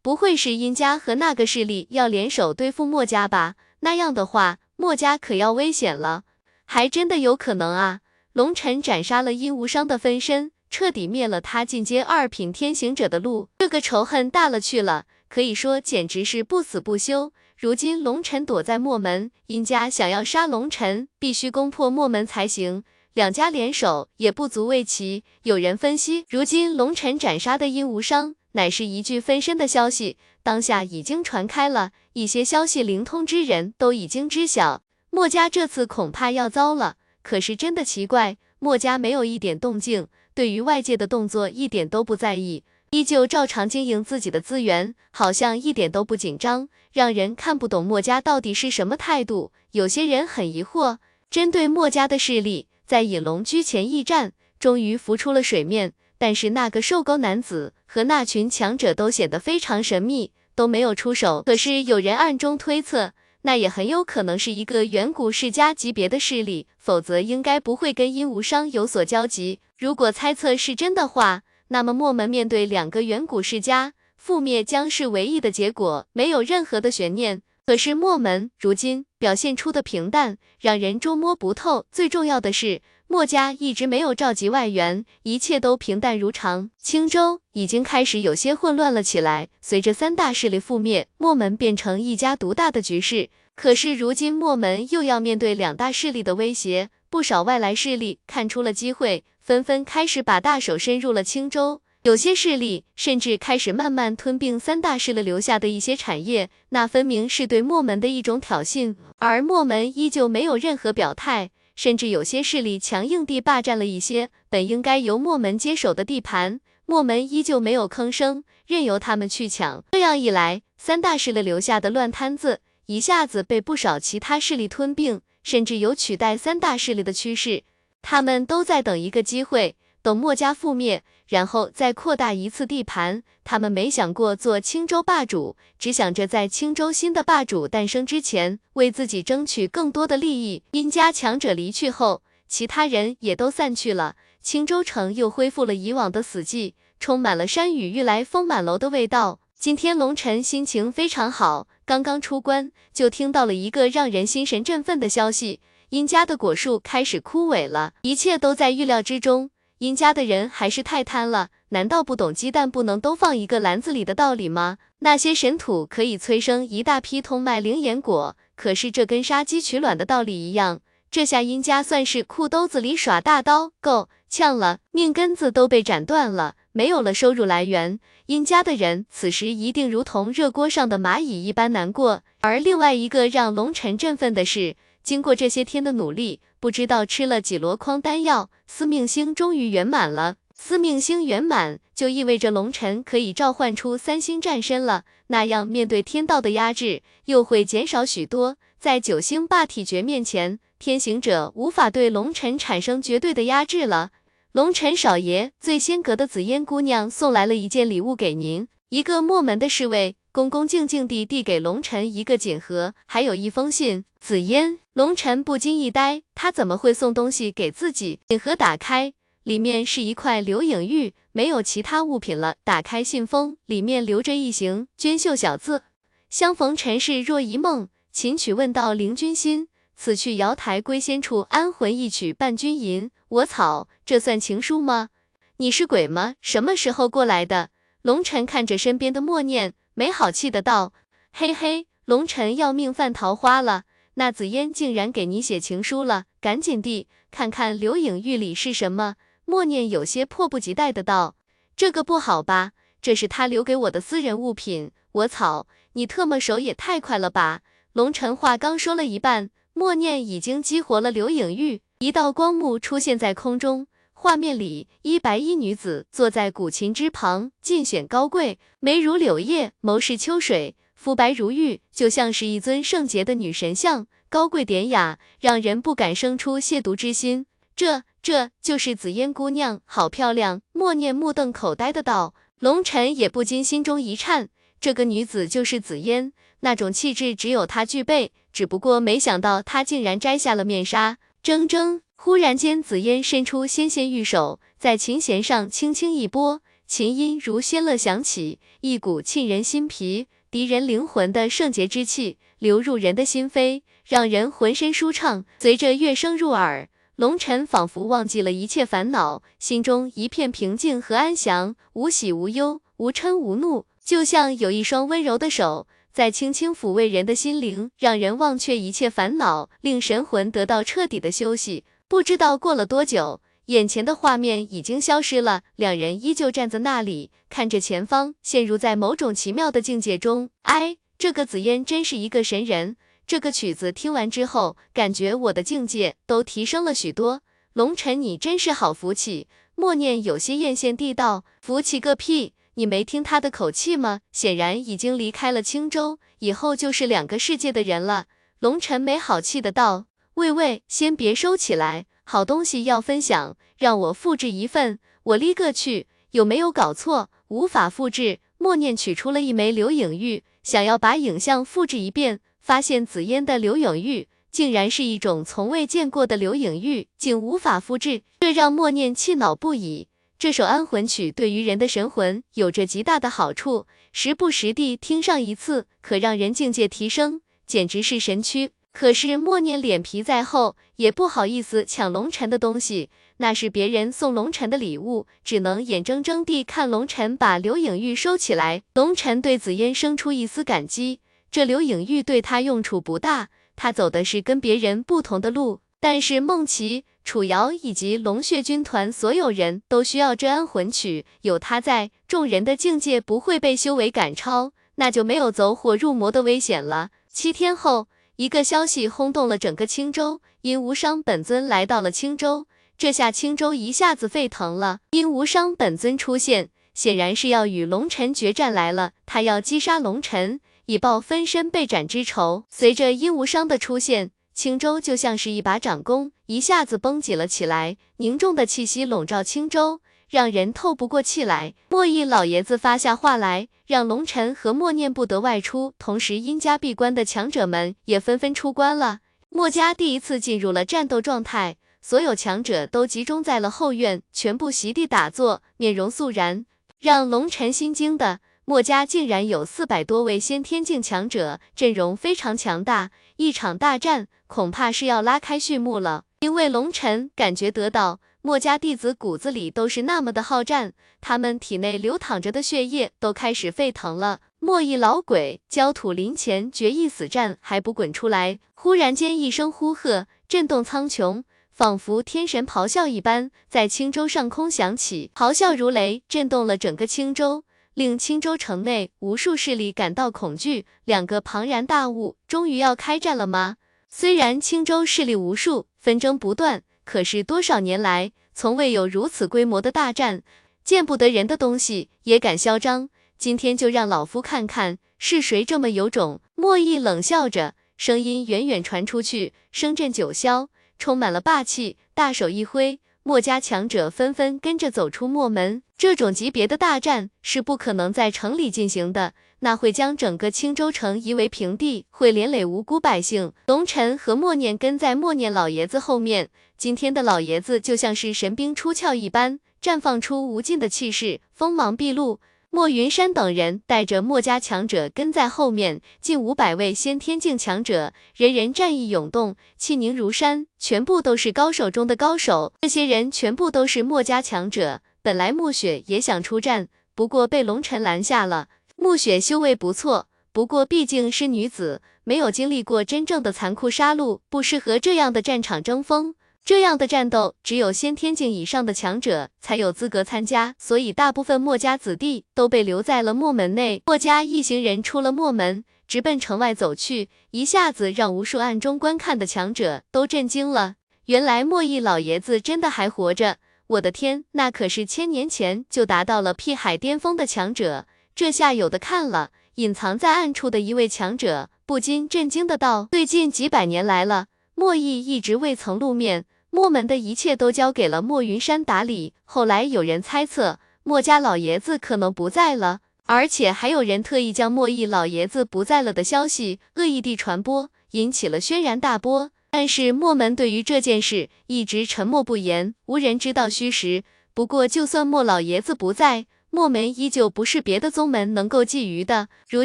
不会是殷家和那个势力要联手对付墨家吧？那样的话，墨家可要危险了。还真的有可能啊！龙尘斩杀了殷无伤的分身，彻底灭了他进阶二品天行者的路，这个仇恨大了去了，可以说简直是不死不休。如今龙尘躲在墨门，殷家想要杀龙尘，必须攻破墨门才行。两家联手也不足为奇。有人分析，如今龙尘斩杀的殷无伤，乃是一具分身的消息，当下已经传开了，一些消息灵通之人都已经知晓，墨家这次恐怕要糟了。可是真的奇怪，墨家没有一点动静，对于外界的动作一点都不在意，依旧照常经营自己的资源，好像一点都不紧张，让人看不懂墨家到底是什么态度。有些人很疑惑，针对墨家的势力，在隐龙居前驿站终于浮出了水面。但是那个瘦高男子和那群强者都显得非常神秘，都没有出手。可是有人暗中推测，那也很有可能是一个远古世家级别的势力，否则应该不会跟殷无伤有所交集。如果猜测是真的话，那么墨门面对两个远古世家，覆灭将是唯一的结果，没有任何的悬念。可是墨门如今表现出的平淡，让人捉摸不透。最重要的是。墨家一直没有召集外援，一切都平淡如常。青州已经开始有些混乱了起来。随着三大势力覆灭，墨门变成一家独大的局势。可是如今墨门又要面对两大势力的威胁，不少外来势力看出了机会，纷纷开始把大手伸入了青州。有些势力甚至开始慢慢吞并三大势力留下的一些产业，那分明是对墨门的一种挑衅。而墨门依旧没有任何表态。甚至有些势力强硬地霸占了一些本应该由墨门接手的地盘，墨门依旧没有吭声，任由他们去抢。这样一来，三大势力留下的乱摊子一下子被不少其他势力吞并，甚至有取代三大势力的趋势。他们都在等一个机会。等墨家覆灭，然后再扩大一次地盘。他们没想过做青州霸主，只想着在青州新的霸主诞生之前，为自己争取更多的利益。殷家强者离去后，其他人也都散去了，青州城又恢复了以往的死寂，充满了山雨欲来风满楼的味道。今天龙晨心情非常好，刚刚出关就听到了一个让人心神振奋的消息：殷家的果树开始枯萎了，一切都在预料之中。殷家的人还是太贪了，难道不懂鸡蛋不能都放一个篮子里的道理吗？那些神土可以催生一大批通脉灵眼果，可是这跟杀鸡取卵的道理一样，这下殷家算是裤兜子里耍大刀，够呛了，命根子都被斩断了，没有了收入来源，殷家的人此时一定如同热锅上的蚂蚁一般难过。而另外一个让龙尘振奋的是。经过这些天的努力，不知道吃了几箩筐丹药，司命星终于圆满了。司命星圆满，就意味着龙尘可以召唤出三星战身了。那样面对天道的压制，又会减少许多。在九星霸体诀面前，天行者无法对龙尘产生绝对的压制了。龙尘少爷，醉仙阁的紫烟姑娘送来了一件礼物给您，一个墨门的侍卫。恭恭敬敬地递给龙尘一个锦盒，还有一封信。紫嫣，龙尘不禁一呆，他怎么会送东西给自己？锦盒打开，里面是一块流影玉，没有其他物品了。打开信封，里面留着一行娟秀小字：相逢尘世若一梦，琴曲问道凌君心。此去瑶台归仙处，安魂一曲伴君吟。我草，这算情书吗？你是鬼吗？什么时候过来的？龙尘看着身边的默念。没好气的道：“嘿嘿，龙尘要命犯桃花了，那紫嫣竟然给你写情书了，赶紧地看看流影玉里是什么。”默念有些迫不及待的道：“这个不好吧？这是他留给我的私人物品。我操，你特么手也太快了吧！”龙尘话刚说了一半，默念已经激活了流影玉，一道光幕出现在空中。画面里，一白衣女子坐在古琴之旁，尽显高贵，眉如柳叶，眸是秋水，肤白如玉，就像是一尊圣洁的女神像，高贵典雅，让人不敢生出亵渎之心。这，这就是紫嫣姑娘，好漂亮！默念目瞪口呆的道，龙尘也不禁心中一颤，这个女子就是紫嫣，那种气质只有她具备，只不过没想到她竟然摘下了面纱，铮铮。忽然间，紫嫣伸出纤纤玉手，在琴弦上轻轻一拨，琴音如仙乐响起，一股沁人心脾、敌人灵魂的圣洁之气流入人的心扉，让人浑身舒畅。随着乐声入耳，龙尘仿佛忘记了一切烦恼，心中一片平静和安详，无喜无忧，无嗔无怒，就像有一双温柔的手在轻轻抚慰人的心灵，让人忘却一切烦恼，令神魂得到彻底的休息。不知道过了多久，眼前的画面已经消失了，两人依旧站在那里，看着前方，陷入在某种奇妙的境界中。哎，这个紫嫣真是一个神人。这个曲子听完之后，感觉我的境界都提升了许多。龙尘，你真是好福气。默念有些艳羡地道：“福气个屁！你没听他的口气吗？显然已经离开了青州，以后就是两个世界的人了。”龙尘没好气的道：“喂喂，先别收起来，好东西要分享，让我复制一份，我立个去，有没有搞错？无法复制。”默念取出了一枚留影玉，想要把影像复制一遍。发现紫嫣的留影玉竟然是一种从未见过的留影玉，竟无法复制，这让默念气恼不已。这首安魂曲对于人的神魂有着极大的好处，时不时地听上一次，可让人境界提升，简直是神曲。可是默念脸皮再厚，也不好意思抢龙尘的东西，那是别人送龙尘的礼物，只能眼睁睁地看龙尘把留影玉收起来。龙尘对紫嫣生出一丝感激。这留影玉对他用处不大，他走的是跟别人不同的路。但是孟琪、楚瑶以及龙血军团所有人都需要这安魂曲，有他在，众人的境界不会被修为赶超，那就没有走火入魔的危险了。七天后，一个消息轰动了整个青州，因无伤本尊来到了青州，这下青州一下子沸腾了。因无伤本尊出现，显然是要与龙尘决战来了，他要击杀龙尘。以报分身被斩之仇。随着殷无伤的出现，青州就像是一把掌弓，一下子绷紧了起来，凝重的气息笼罩青州，让人透不过气来。莫毅老爷子发下话来，让龙尘和默念不得外出，同时殷家闭关的强者们也纷纷出关了。墨家第一次进入了战斗状态，所有强者都集中在了后院，全部席地打坐，面容肃然，让龙尘心惊的。墨家竟然有四百多位先天境强者，阵容非常强大，一场大战恐怕是要拉开序幕了。因为龙尘感觉得到，墨家弟子骨子里都是那么的好战，他们体内流淌着的血液都开始沸腾了。墨一老鬼，焦土临前，决一死战，还不滚出来！忽然间一声呼喝，震动苍穹，仿佛天神咆哮一般，在青州上空响起，咆哮如雷，震动了整个青州。令青州城内无数势力感到恐惧。两个庞然大物，终于要开战了吗？虽然青州势力无数，纷争不断，可是多少年来，从未有如此规模的大战。见不得人的东西也敢嚣张，今天就让老夫看看是谁这么有种。莫毅冷笑着，声音远远传出去，声震九霄，充满了霸气，大手一挥。墨家强者纷纷跟着走出墨门，这种级别的大战是不可能在城里进行的，那会将整个青州城夷为平地，会连累无辜百姓。龙尘和默念跟在默念老爷子后面，今天的老爷子就像是神兵出鞘一般，绽放出无尽的气势，锋芒毕露。莫云山等人带着墨家强者跟在后面，近五百位先天境强者，人人战意涌动，气凝如山，全部都是高手中的高手。这些人全部都是墨家强者。本来暮雪也想出战，不过被龙尘拦下了。暮雪修为不错，不过毕竟是女子，没有经历过真正的残酷杀戮，不适合这样的战场争锋。这样的战斗，只有先天境以上的强者才有资格参加，所以大部分墨家子弟都被留在了墨门内。墨家一行人出了墨门，直奔城外走去，一下子让无数暗中观看的强者都震惊了。原来莫毅老爷子真的还活着！我的天，那可是千年前就达到了辟海巅峰的强者，这下有的看了。隐藏在暗处的一位强者不禁震惊的道：“最近几百年来了。”莫毅一直未曾露面，墨门的一切都交给了墨云山打理。后来有人猜测，墨家老爷子可能不在了，而且还有人特意将墨义老爷子不在了的消息恶意地传播，引起了轩然大波。但是墨门对于这件事一直沉默不言，无人知道虚实。不过，就算墨老爷子不在，墨门依旧不是别的宗门能够觊觎的。如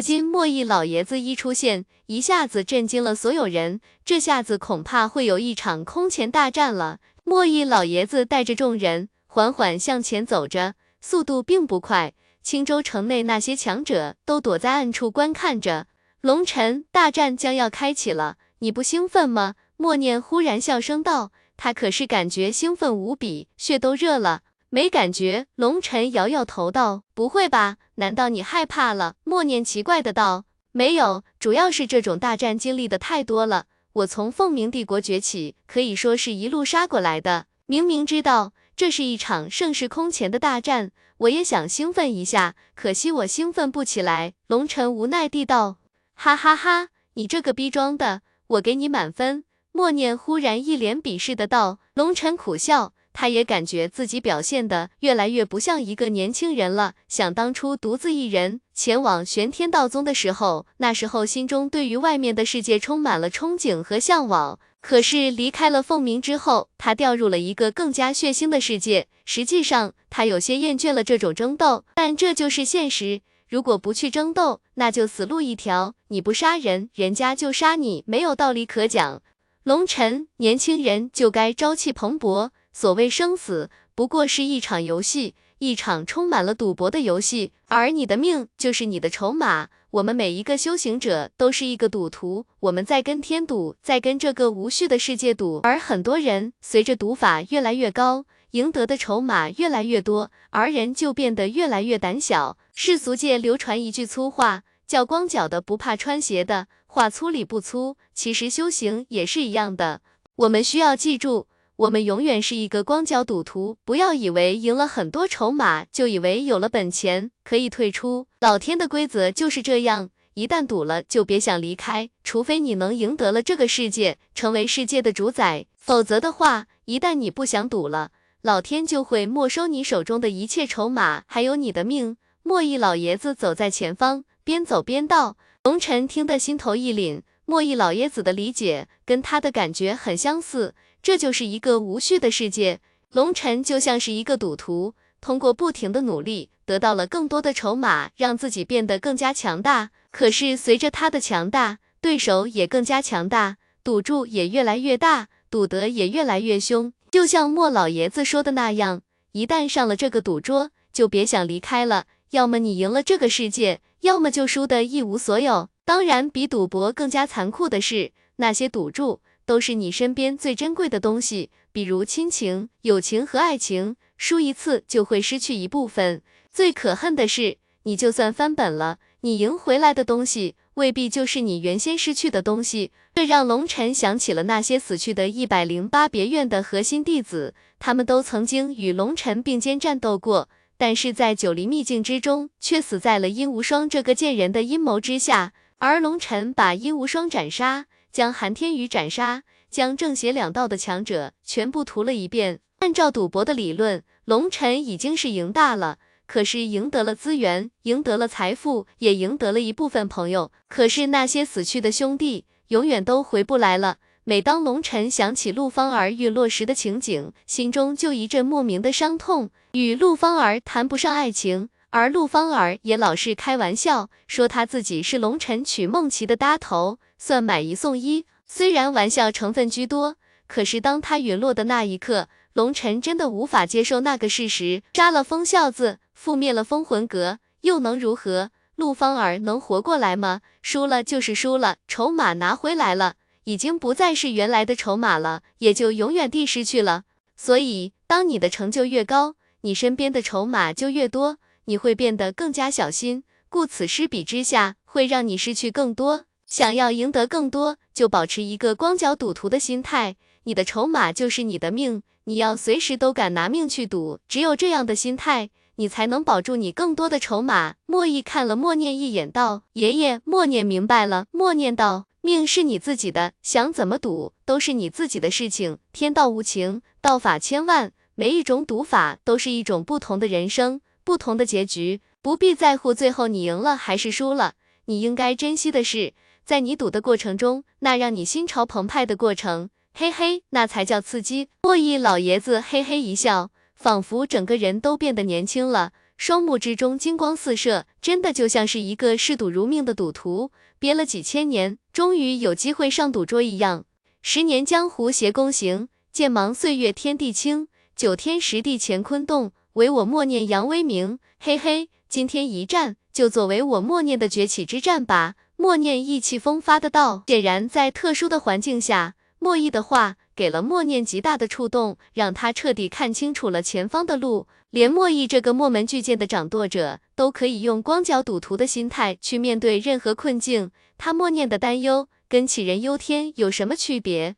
今墨毅老爷子一出现，一下子震惊了所有人。这下子恐怕会有一场空前大战了。墨毅老爷子带着众人缓缓向前走着，速度并不快。青州城内那些强者都躲在暗处观看着。龙尘，大战将要开启了，你不兴奋吗？默念忽然笑声道。他可是感觉兴奋无比，血都热了。没感觉，龙晨摇摇头道：“不会吧？难道你害怕了？”默念奇怪的道：“没有，主要是这种大战经历的太多了。我从凤鸣帝国崛起，可以说是一路杀过来的。明明知道这是一场盛世空前的大战，我也想兴奋一下，可惜我兴奋不起来。”龙晨无奈地道：“哈哈哈，你这个逼装的，我给你满分。”默念忽然一脸鄙视的道：“龙晨苦笑。”他也感觉自己表现的越来越不像一个年轻人了。想当初独自一人前往玄天道宗的时候，那时候心中对于外面的世界充满了憧憬和向往。可是离开了凤鸣之后，他掉入了一个更加血腥的世界。实际上，他有些厌倦了这种争斗，但这就是现实。如果不去争斗，那就死路一条。你不杀人，人家就杀你，没有道理可讲。龙尘，年轻人就该朝气蓬勃。所谓生死，不过是一场游戏，一场充满了赌博的游戏，而你的命就是你的筹码。我们每一个修行者都是一个赌徒，我们在跟天赌，在跟这个无序的世界赌。而很多人随着赌法越来越高，赢得的筹码越来越多，而人就变得越来越胆小。世俗界流传一句粗话，叫光脚的不怕穿鞋的，话粗理不粗。其实修行也是一样的，我们需要记住。我们永远是一个光脚赌徒，不要以为赢了很多筹码，就以为有了本钱可以退出。老天的规则就是这样，一旦赌了，就别想离开，除非你能赢得了这个世界，成为世界的主宰，否则的话，一旦你不想赌了，老天就会没收你手中的一切筹码，还有你的命。莫弈老爷子走在前方，边走边道。龙尘听得心头一凛，莫弈老爷子的理解跟他的感觉很相似。这就是一个无序的世界，龙尘就像是一个赌徒，通过不停的努力，得到了更多的筹码，让自己变得更加强大。可是随着他的强大，对手也更加强大，赌注也越来越大，赌得也越来越凶。就像莫老爷子说的那样，一旦上了这个赌桌，就别想离开了。要么你赢了这个世界，要么就输得一无所有。当然，比赌博更加残酷的是那些赌注。都是你身边最珍贵的东西，比如亲情、友情和爱情，输一次就会失去一部分。最可恨的是，你就算翻本了，你赢回来的东西未必就是你原先失去的东西。这让龙尘想起了那些死去的一百零八别院的核心弟子，他们都曾经与龙尘并肩战斗过，但是在九黎秘境之中，却死在了殷无双这个贱人的阴谋之下。而龙尘把殷无双斩杀。将韩天宇斩杀，将正邪两道的强者全部屠了一遍。按照赌博的理论，龙尘已经是赢大了，可是赢得了资源，赢得了财富，也赢得了一部分朋友。可是那些死去的兄弟，永远都回不来了。每当龙尘想起陆芳儿陨落时的情景，心中就一阵莫名的伤痛。与陆芳儿谈不上爱情，而陆芳儿也老是开玩笑，说他自己是龙尘娶梦琪的搭头。算买一送一，虽然玩笑成分居多，可是当他陨落的那一刻，龙尘真的无法接受那个事实。杀了风孝子，覆灭了封魂阁，又能如何？陆芳儿能活过来吗？输了就是输了，筹码拿回来了，已经不再是原来的筹码了，也就永远地失去了。所以，当你的成就越高，你身边的筹码就越多，你会变得更加小心。故此，失比之下，会让你失去更多。想要赢得更多，就保持一个光脚赌徒的心态。你的筹码就是你的命，你要随时都敢拿命去赌。只有这样的心态，你才能保住你更多的筹码。莫弈看了默念一眼，道：“爷爷。”默念明白了。默念道：“命是你自己的，想怎么赌都是你自己的事情。天道无情，道法千万，每一种赌法都是一种不同的人生，不同的结局。不必在乎最后你赢了还是输了，你应该珍惜的是。”在你赌的过程中，那让你心潮澎湃的过程，嘿嘿，那才叫刺激。莫弈老爷子嘿嘿一笑，仿佛整个人都变得年轻了，双目之中金光四射，真的就像是一个嗜赌如命的赌徒，憋了几千年，终于有机会上赌桌一样。十年江湖斜弓行，剑芒岁月天地清，九天十地乾坤动，唯我默念杨威明。嘿嘿，今天一战就作为我默念的崛起之战吧。默念意气风发的道，显然在特殊的环境下，莫弈的话给了默念极大的触动，让他彻底看清楚了前方的路。连莫弈这个墨门巨剑的掌舵者，都可以用光脚赌徒的心态去面对任何困境。他默念的担忧，跟杞人忧天有什么区别？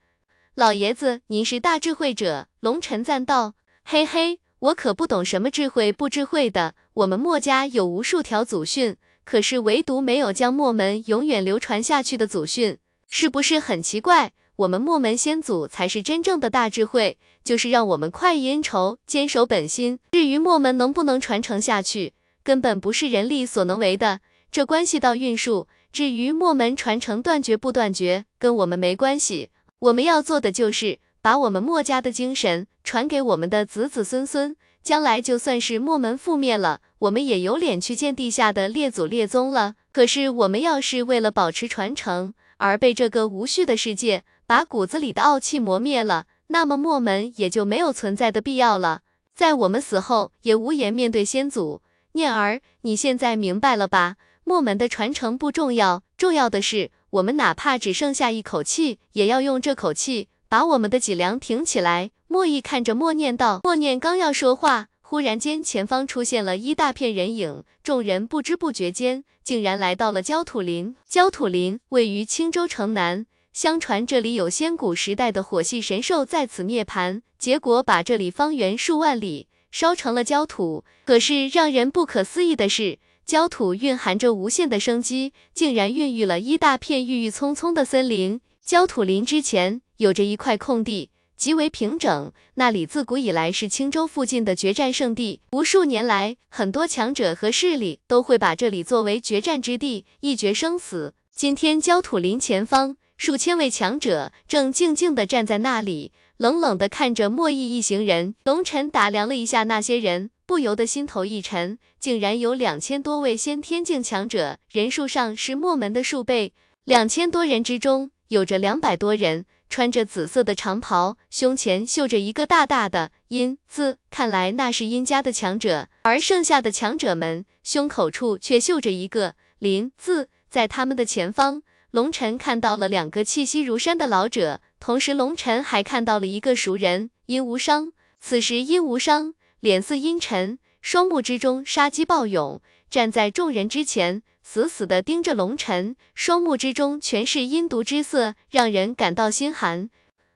老爷子，您是大智慧者。龙晨赞道。嘿嘿，我可不懂什么智慧不智慧的。我们墨家有无数条祖训，可是唯独没有将墨门永远流传下去的祖训，是不是很奇怪？我们墨门先祖才是真正的大智慧，就是让我们快意恩仇，坚守本心。至于墨门能不能传承下去，根本不是人力所能为的，这关系到运数。至于墨门传承断绝不断绝，跟我们没关系。我们要做的就是把我们墨家的精神传给我们的子子孙孙，将来就算是墨门覆灭了，我们也有脸去见地下的列祖列宗了。可是我们要是为了保持传承，而被这个无序的世界把骨子里的傲气磨灭了，那么墨门也就没有存在的必要了。在我们死后，也无颜面对先祖。念儿，你现在明白了吧？墨门的传承不重要，重要的是我们哪怕只剩下一口气，也要用这口气把我们的脊梁挺起来。莫弈看着默念道，默念刚要说话。忽然间，前方出现了一大片人影，众人不知不觉间，竟然来到了焦土林。焦土林位于青州城南，相传这里有仙古时代的火系神兽在此涅槃，结果把这里方圆数万里烧成了焦土。可是让人不可思议的是，焦土蕴含着无限的生机，竟然孕育了一大片郁郁葱葱的森林。焦土林之前有着一块空地。极为平整，那里自古以来是青州附近的决战圣地。无数年来，很多强者和势力都会把这里作为决战之地，一决生死。今天焦土林前方，数千位强者正静静地站在那里，冷冷地看着莫弈一行人。龙尘打量了一下那些人，不由得心头一沉，竟然有两千多位先天境强者，人数上是墨门的数倍。两千多人之中，有着两百多人。穿着紫色的长袍，胸前绣着一个大大的“阴”字，看来那是阴家的强者。而剩下的强者们胸口处却绣着一个“林”字。在他们的前方，龙尘看到了两个气息如山的老者，同时龙尘还看到了一个熟人殷无伤。此时，殷无伤脸色阴沉，双目之中杀机暴涌，站在众人之前。死死地盯着龙尘，双目之中全是阴毒之色，让人感到心寒。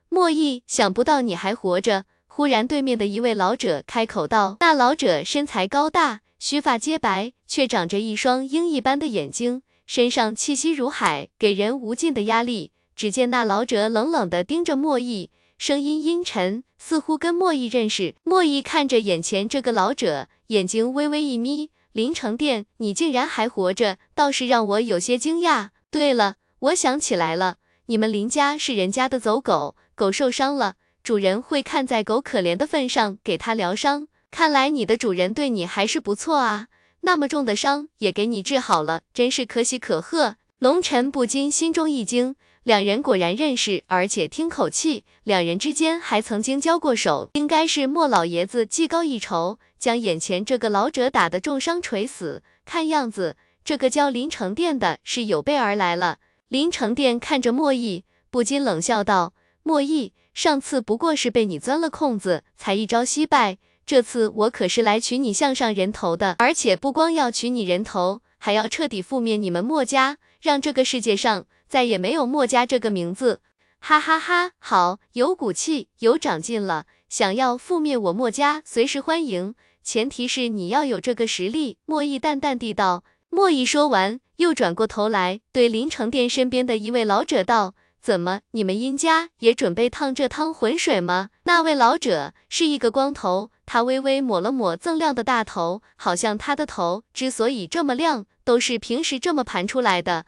莫弈，想不到你还活着。忽然，对面的一位老者开口道：“那老者身材高大，须发皆白，却长着一双鹰一般的眼睛，身上气息如海，给人无尽的压力。”只见那老者冷冷地盯着莫弈，声音阴沉，似乎跟莫弈认识。莫弈看着眼前这个老者，眼睛微微一眯。林成殿，你竟然还活着，倒是让我有些惊讶。对了，我想起来了，你们林家是人家的走狗，狗受伤了，主人会看在狗可怜的份上给它疗伤。看来你的主人对你还是不错啊，那么重的伤也给你治好了，真是可喜可贺。龙尘不禁心中一惊，两人果然认识，而且听口气，两人之间还曾经交过手，应该是莫老爷子技高一筹。将眼前这个老者打得重伤垂死，看样子这个叫林成殿的是有备而来了。林成殿看着莫弈，不禁冷笑道：“莫弈，上次不过是被你钻了空子，才一招惜败。这次我可是来取你项上人头的，而且不光要取你人头，还要彻底覆灭你们墨家，让这个世界上再也没有墨家这个名字。”哈哈哈，好，有骨气，有长进了。想要覆灭我墨家，随时欢迎。前提是你要有这个实力。莫弈淡淡地道。莫弈说完，又转过头来对林成殿身边的一位老者道：“怎么，你们殷家也准备趟这趟浑水吗？”那位老者是一个光头，他微微抹了抹锃亮的大头，好像他的头之所以这么亮，都是平时这么盘出来的。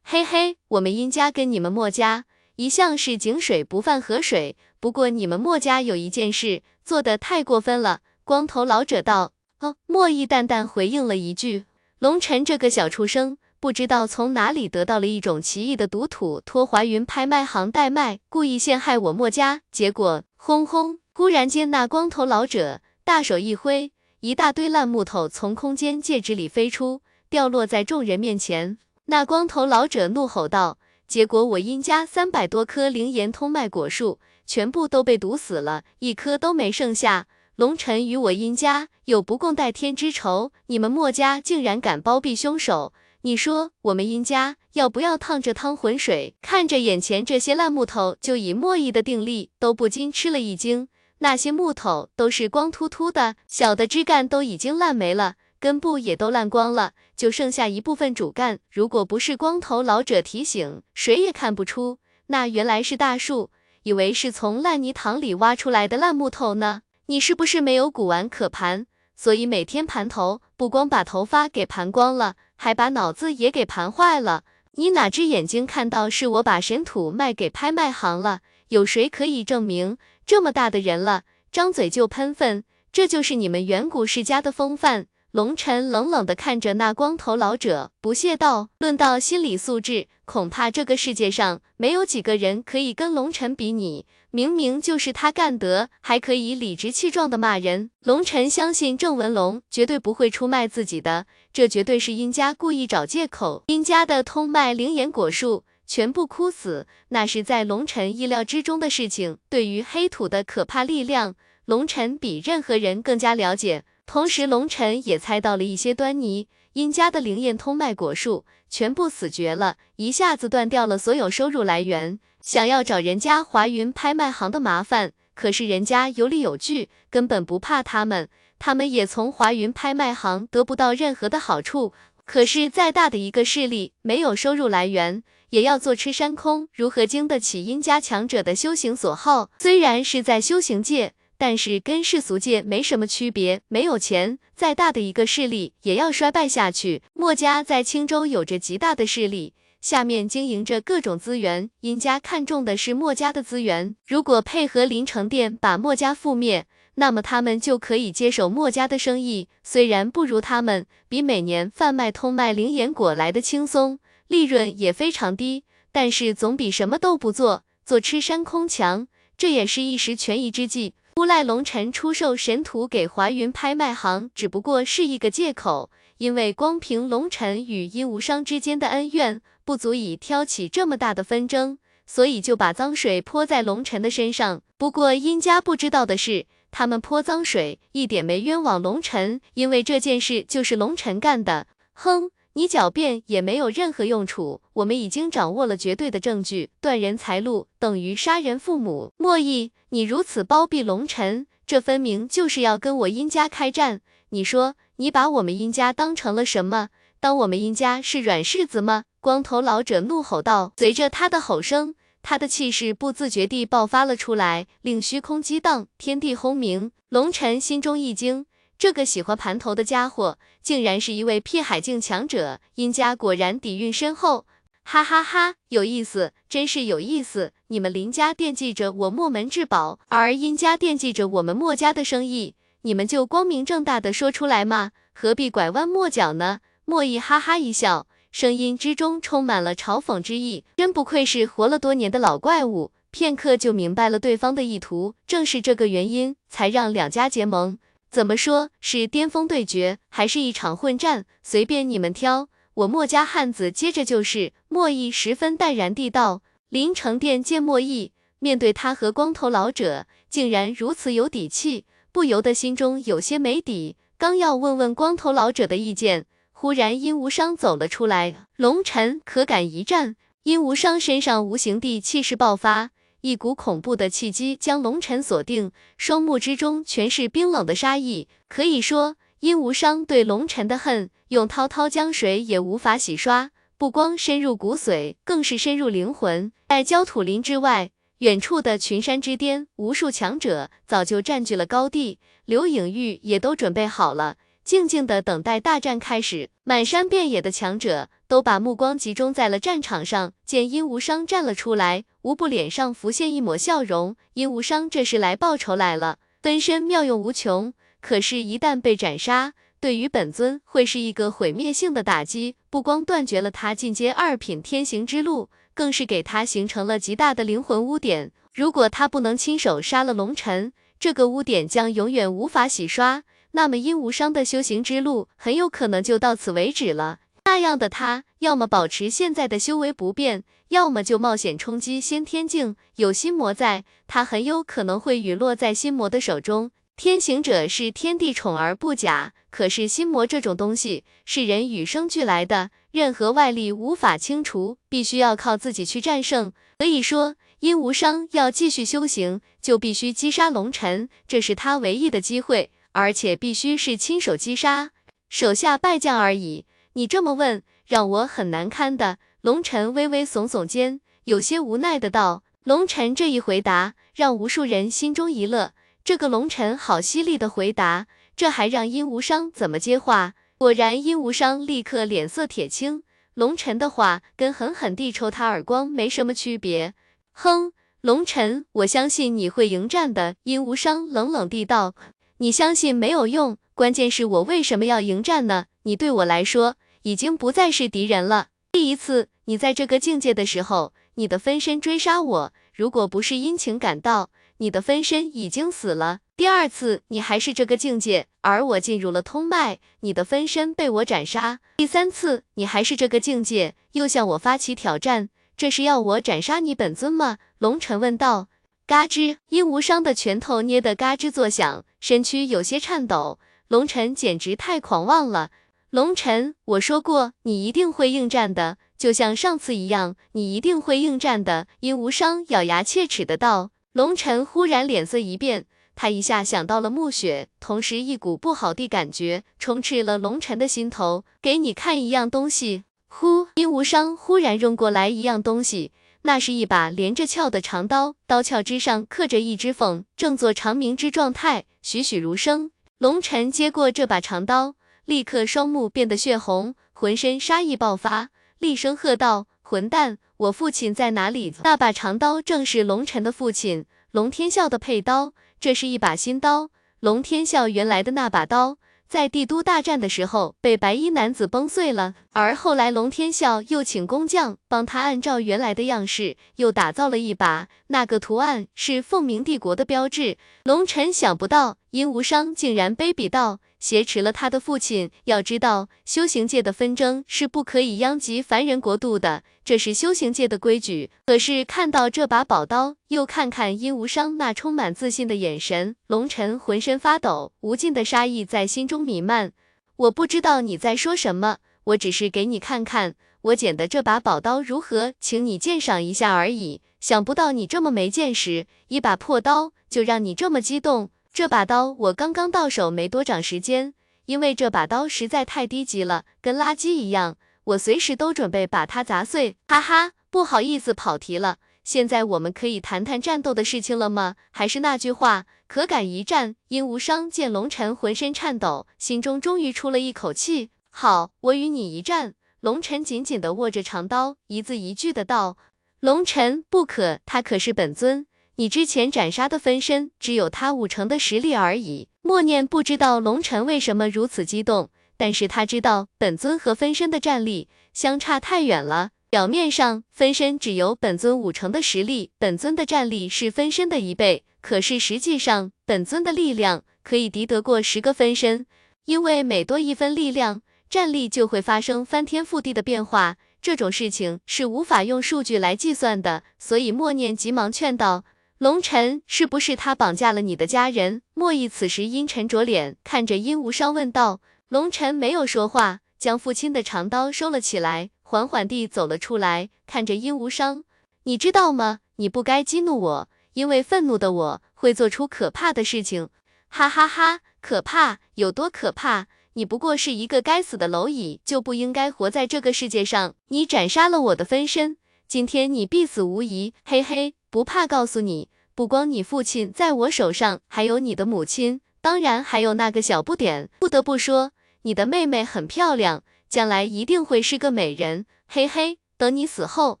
嘿嘿，我们殷家跟你们墨家一向是井水不犯河水，不过你们墨家有一件事做得太过分了。光头老者道：“哦。”莫弈淡淡回应了一句：“龙尘这个小畜生，不知道从哪里得到了一种奇异的毒土，托华云拍卖行代卖，故意陷害我莫家。结果，轰轰！忽然间，那光头老者大手一挥，一大堆烂木头从空间戒指里飞出，掉落在众人面前。那光头老者怒吼道：‘结果我殷家三百多棵灵岩通脉果树，全部都被毒死了，一棵都没剩下。龙尘与我殷家有不共戴天之仇，你们墨家竟然敢包庇凶手，你说我们殷家要不要趟这趟浑水？看着眼前这些烂木头，就以莫弈的定力，都不禁吃了一惊。那些木头都是光秃秃的，小的枝干都已经烂没了，根部也都烂光了，就剩下一部分主干。如果不是光头老者提醒，谁也看不出那原来是大树，以为是从烂泥塘里挖出来的烂木头呢。你是不是没有古玩可盘，所以每天盘头，不光把头发给盘光了，还把脑子也给盘坏了？你哪只眼睛看到是我把神土卖给拍卖行了？有谁可以证明？这么大的人了，张嘴就喷粪，这就是你们远古世家的风范？龙尘冷冷地看着那光头老者，不屑道：“论到心理素质，恐怕这个世界上没有几个人可以跟龙尘比拟。明明就是他干得，还可以理直气壮的骂人。龙晨相信郑文龙绝对不会出卖自己的，这绝对是殷家故意找借口。殷家的通脉灵岩果树全部枯死，那是在龙晨意料之中的事情。对于黑土的可怕力量，龙晨比任何人更加了解。”同时，龙晨也猜到了一些端倪。殷家的灵验通脉果树全部死绝了，一下子断掉了所有收入来源。想要找人家华云拍卖行的麻烦，可是人家有理有据，根本不怕他们。他们也从华云拍卖行得不到任何的好处。可是再大的一个势力，没有收入来源，也要坐吃山空，如何经得起殷家强者的修行所耗？虽然是在修行界。但是跟世俗界没什么区别，没有钱，再大的一个势力也要衰败下去。墨家在青州有着极大的势力，下面经营着各种资源。殷家看重的是墨家的资源，如果配合林城店把墨家覆灭，那么他们就可以接手墨家的生意。虽然不如他们比每年贩卖通卖灵岩果来的轻松，利润也非常低，但是总比什么都不做，坐吃山空强。这也是一时权宜之计。诬赖龙尘出售神土给华云拍卖行，只不过是一个借口，因为光凭龙尘与殷无伤之间的恩怨，不足以挑起这么大的纷争，所以就把脏水泼在龙尘的身上。不过殷家不知道的是，他们泼脏水一点没冤枉龙尘，因为这件事就是龙尘干的。哼。你狡辩也没有任何用处，我们已经掌握了绝对的证据，断人财路等于杀人父母。莫弈，你如此包庇龙尘，这分明就是要跟我殷家开战。你说你把我们殷家当成了什么？当我们殷家是软柿子吗？光头老者怒吼道。随着他的吼声，他的气势不自觉地爆发了出来，令虚空激荡，天地轰鸣。龙尘心中一惊。这个喜欢盘头的家伙，竟然是一位辟海境强者，殷家果然底蕴深厚，哈哈哈，有意思，真是有意思。你们林家惦记着我墨门至宝，而殷家惦记着我们墨家的生意，你们就光明正大的说出来嘛，何必拐弯抹角呢？莫弈哈哈一笑，声音之中充满了嘲讽之意，真不愧是活了多年的老怪物，片刻就明白了对方的意图，正是这个原因，才让两家结盟。怎么说是巅峰对决，还是一场混战？随便你们挑。我墨家汉子接着就是莫弈，十分淡然地道。林成殿见莫弈，面对他和光头老者竟然如此有底气，不由得心中有些没底。刚要问问光头老者的意见，忽然殷无伤走了出来。龙尘可敢一战？殷无伤身上无形地气势爆发。一股恐怖的气机将龙尘锁定，双目之中全是冰冷的杀意。可以说，殷无伤对龙尘的恨，用滔滔江水也无法洗刷。不光深入骨髓，更是深入灵魂。在焦土林之外，远处的群山之巅，无数强者早就占据了高地，刘颖玉也都准备好了，静静的等待大战开始。满山遍野的强者。都把目光集中在了战场上，见殷无伤站了出来，无不脸上浮现一抹笑容。殷无伤这是来报仇来了，分身妙用无穷，可是，一旦被斩杀，对于本尊会是一个毁灭性的打击，不光断绝了他进阶二品天行之路，更是给他形成了极大的灵魂污点。如果他不能亲手杀了龙尘，这个污点将永远无法洗刷，那么殷无伤的修行之路很有可能就到此为止了。那样的他，要么保持现在的修为不变，要么就冒险冲击先天境。有心魔在，他很有可能会陨落在心魔的手中。天行者是天地宠儿不假，可是心魔这种东西是人与生俱来的，任何外力无法清除，必须要靠自己去战胜。所以说，殷无伤要继续修行，就必须击杀龙尘，这是他唯一的机会，而且必须是亲手击杀，手下败将而已。你这么问，让我很难堪的。龙尘微微耸耸肩，有些无奈的道。龙尘这一回答，让无数人心中一乐。这个龙尘好犀利的回答，这还让殷无伤怎么接话？果然，殷无伤立刻脸色铁青。龙尘的话跟狠狠地抽他耳光没什么区别。哼，龙尘，我相信你会迎战的。殷无伤冷冷地道。你相信没有用，关键是我为什么要迎战呢？你对我来说已经不再是敌人了。第一次你在这个境界的时候，你的分身追杀我，如果不是殷勤赶到。你的分身已经死了。第二次，你还是这个境界，而我进入了通脉，你的分身被我斩杀。第三次，你还是这个境界，又向我发起挑战，这是要我斩杀你本尊吗？龙尘问道。嘎吱，殷无伤的拳头捏得嘎吱作响，身躯有些颤抖。龙尘简直太狂妄了。龙尘，我说过，你一定会应战的，就像上次一样，你一定会应战的。殷无伤咬牙切齿的道。龙尘忽然脸色一变，他一下想到了暮雪，同时一股不好的感觉充斥了龙尘的心头。给你看一样东西。呼，殷无伤忽然扔过来一样东西，那是一把连着鞘的长刀，刀鞘之上刻着一只凤，正做长鸣之状态，栩栩如生。龙尘接过这把长刀，立刻双目变得血红，浑身杀意爆发，厉声喝道：“混蛋！”我父亲在哪里？那把长刀正是龙尘的父亲龙天啸的佩刀，这是一把新刀。龙天啸原来的那把刀，在帝都大战的时候被白衣男子崩碎了，而后来龙天啸又请工匠帮他按照原来的样式又打造了一把，那个图案是凤鸣帝国的标志。龙尘想不到殷无伤竟然卑鄙到。挟持了他的父亲。要知道，修行界的纷争是不可以殃及凡人国度的，这是修行界的规矩。可是看到这把宝刀，又看看殷无伤那充满自信的眼神，龙尘浑身发抖，无尽的杀意在心中弥漫。我不知道你在说什么，我只是给你看看我捡的这把宝刀如何，请你鉴赏一下而已。想不到你这么没见识，一把破刀就让你这么激动。这把刀我刚刚到手没多长时间，因为这把刀实在太低级了，跟垃圾一样，我随时都准备把它砸碎。哈哈，不好意思跑题了，现在我们可以谈谈战斗的事情了吗？还是那句话，可敢一战？殷无伤见龙尘浑身颤抖，心中终于出了一口气。好，我与你一战。龙尘紧紧地握着长刀，一字一句的道：“龙尘不可，他可是本尊。”你之前斩杀的分身只有他五成的实力而已。默念不知道龙尘为什么如此激动，但是他知道本尊和分身的战力相差太远了。表面上分身只有本尊五成的实力，本尊的战力是分身的一倍，可是实际上本尊的力量可以敌得过十个分身，因为每多一分力量，战力就会发生翻天覆地的变化。这种事情是无法用数据来计算的，所以默念急忙劝道。龙尘，是不是他绑架了你的家人？莫弈此时阴沉着脸看着殷无伤问道。龙尘没有说话，将父亲的长刀收了起来，缓缓地走了出来，看着殷无伤。你知道吗？你不该激怒我，因为愤怒的我会做出可怕的事情。哈哈哈，可怕？有多可怕？你不过是一个该死的蝼蚁，就不应该活在这个世界上。你斩杀了我的分身，今天你必死无疑。嘿嘿。不怕告诉你，不光你父亲在我手上，还有你的母亲，当然还有那个小不点。不得不说，你的妹妹很漂亮，将来一定会是个美人。嘿嘿，等你死后，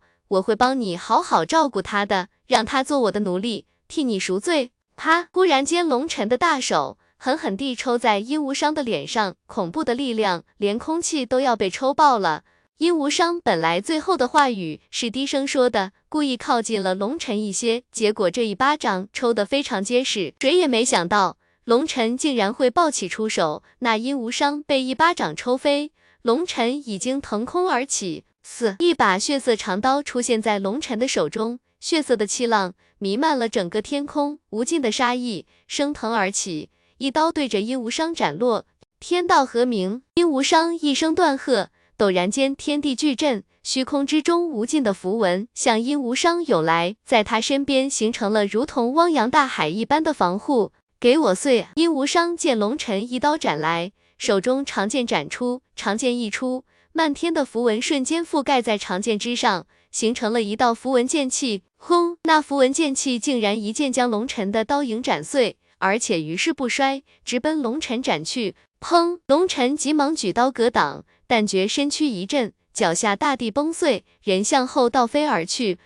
我会帮你好好照顾她的，让她做我的奴隶，替你赎罪。啪！忽然间，龙尘的大手狠狠地抽在殷无伤的脸上，恐怖的力量，连空气都要被抽爆了。殷无伤本来最后的话语是低声说的，故意靠近了龙尘一些，结果这一巴掌抽得非常结实，谁也没想到龙尘竟然会暴起出手。那殷无伤被一巴掌抽飞，龙尘已经腾空而起。四，一把血色长刀出现在龙尘的手中，血色的气浪弥漫了整个天空，无尽的杀意升腾而起，一刀对着殷无伤斩落。天道和鸣，殷无伤一声断喝，陡然间天地巨震，虚空之中无尽的符文向殷无伤涌来，在他身边形成了如同汪洋大海一般的防护。给我碎！殷无伤见龙尘一刀斩来，手中长剑斩出，长剑一出。漫天的符文瞬间覆盖在长剑之上，形成了一道符文剑气。轰！那符文剑气竟然一剑将龙尘的刀影斩碎，而且于势不衰，直奔龙尘斩去。砰！龙尘急忙举刀格挡，但觉身躯一震，脚下大地崩碎，人向后倒飞而去。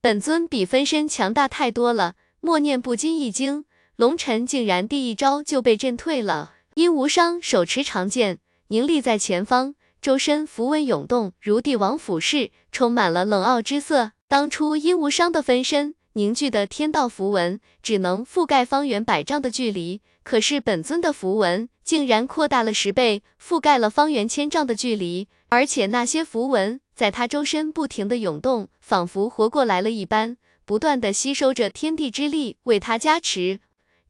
本尊比分身强大太多了，默念不禁一惊，龙尘竟然第一招就被震退了。殷无伤手持长剑，凝立在前方。周身符文涌动，如帝王俯视，充满了冷傲之色。当初殷无伤的分身凝聚的天道符文，只能覆盖方圆百丈的距离，可是本尊的符文竟然扩大了十倍，覆盖了方圆千丈的距离。而且那些符文在他周身不停的涌动，仿佛活过来了一般，不断的吸收着天地之力，为他加持。